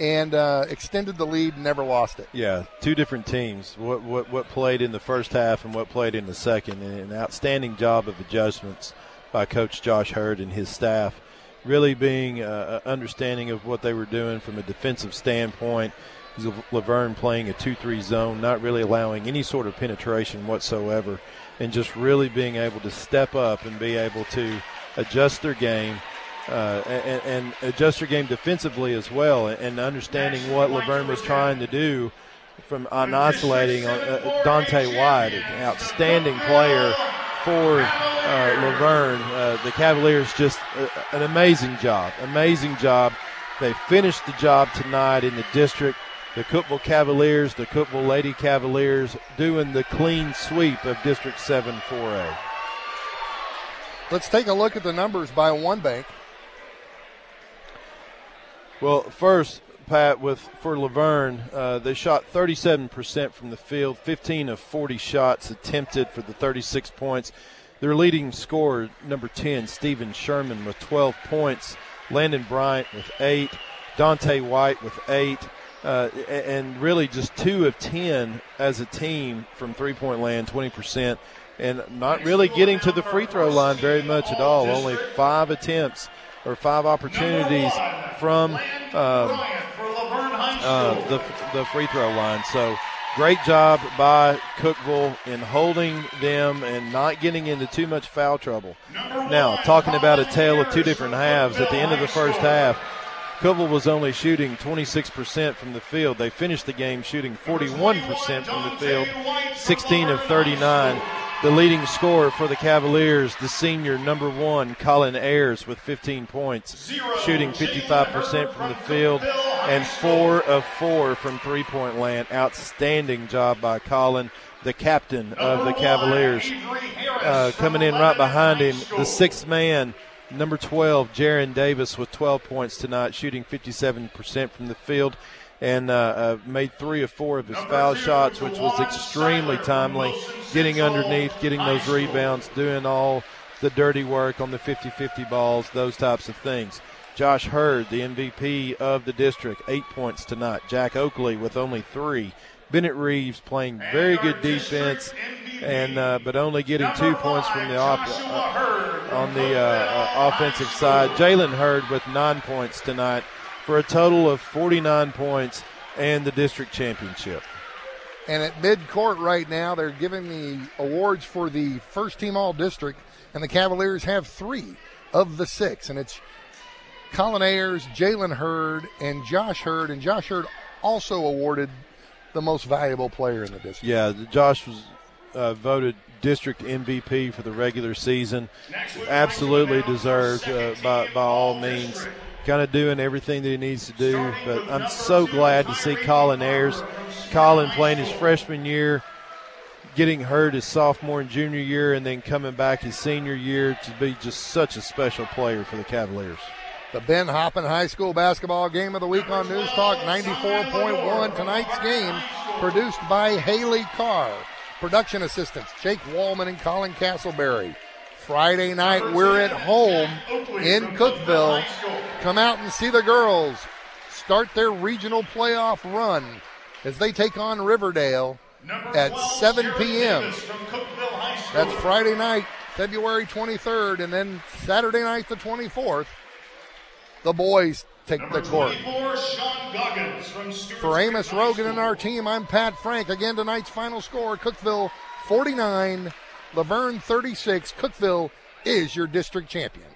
and uh, extended the lead never lost it. Yeah, two different teams. What, what what played in the first half and what played in the second, and an outstanding job of adjustments by Coach Josh Hurd and his staff. Really being uh, understanding of what they were doing from a defensive standpoint. La Vergne playing a 2 3 zone, not really allowing any sort of penetration whatsoever, and just really being able to step up and be able to adjust their game uh, and, and, adjust your game defensively as well, and understanding what La Vergne was trying to do from on isolating uh, Dante White, an outstanding player for uh, La Vergne. Uh, the Cavaliers just uh, an amazing job, amazing job. They finished the job tonight in the district. The Cookeville Cavaliers, the Cookeville Lady Cavaliers, doing the clean sweep of District 7 4A. Let's take a look at the numbers by one bank. Well, first, Pat, with for La Vergne, uh, they shot 37% from the field, 15 of 40 shots attempted for the 36 points. Their leading scorer, number 10, Stephen Sherman, with 12 points. Landon Bryant with eight. Dante White with eight. Uh, and really just two of 10 as a team from three point land, 20%. And not really getting to the free throw line very much at all. Only five attempts or five opportunities from um, uh, the, the free throw line. So great job by Cookeville in holding them and not getting into too much foul trouble. Now, talking about a tale of two different halves, at the end of the first half, Cookeville was only shooting 26% from the field. They finished the game shooting 41% from the field, 16 of 39. The leading scorer for the Cavaliers, the senior number one, Colin Ayers, with 15 points, shooting 55% from the field and four of four from three point land. Outstanding job by Colin, the captain of the Cavaliers. Uh, coming in right behind him, the sixth man, number 12, Jaron Davis, with 12 points tonight, shooting 57% from the field and uh, uh, made three of four of his foul shots, which was extremely timely. Getting underneath, getting those rebounds, doing all the dirty work on the 50 50 balls, those types of things. Josh Hurd, the MVP of the district, eight points tonight. Jack Oakley with only three. Bennett Reeves playing very good defense, and uh, but only getting two points from the op- uh, on the uh, uh offensive side. Jalen Hurd with nine points tonight for a total of 49 points and the district championship. And at mid-court right now, they're giving the awards for the first team all district, and the Cavaliers have three of the six. And it's Colin Ayers, Jalen Hurd, and Josh Hurd. And Josh Hurd also awarded the most valuable player in the district. Yeah, Josh was uh, voted district MVP for the regular season. Absolutely deserved uh, by, by all means kind of doing everything that he needs to do. But I'm so glad to see Colin Ayers. Colin playing his freshman year, getting hurt his sophomore and junior year, and then coming back his senior year to be just such a special player for the Cavaliers. The Ben Hoppin High School Basketball Game of the Week on News Talk 94.1. Tonight's game produced by Haley Carr. Production assistants Jake Wallman and Colin Castleberry. Friday night, we're at home in Cookeville. Come out and see the girls start their regional playoff run as they take on Riverdale at 7 p.m. That's Friday night, February 23rd, and then Saturday night, the 24th, the boys take the court. For Amos Rogan and our team, I'm Pat Frank. Again, tonight's final score Cookeville 49, La Vergne 36, Cookeville is your district champion.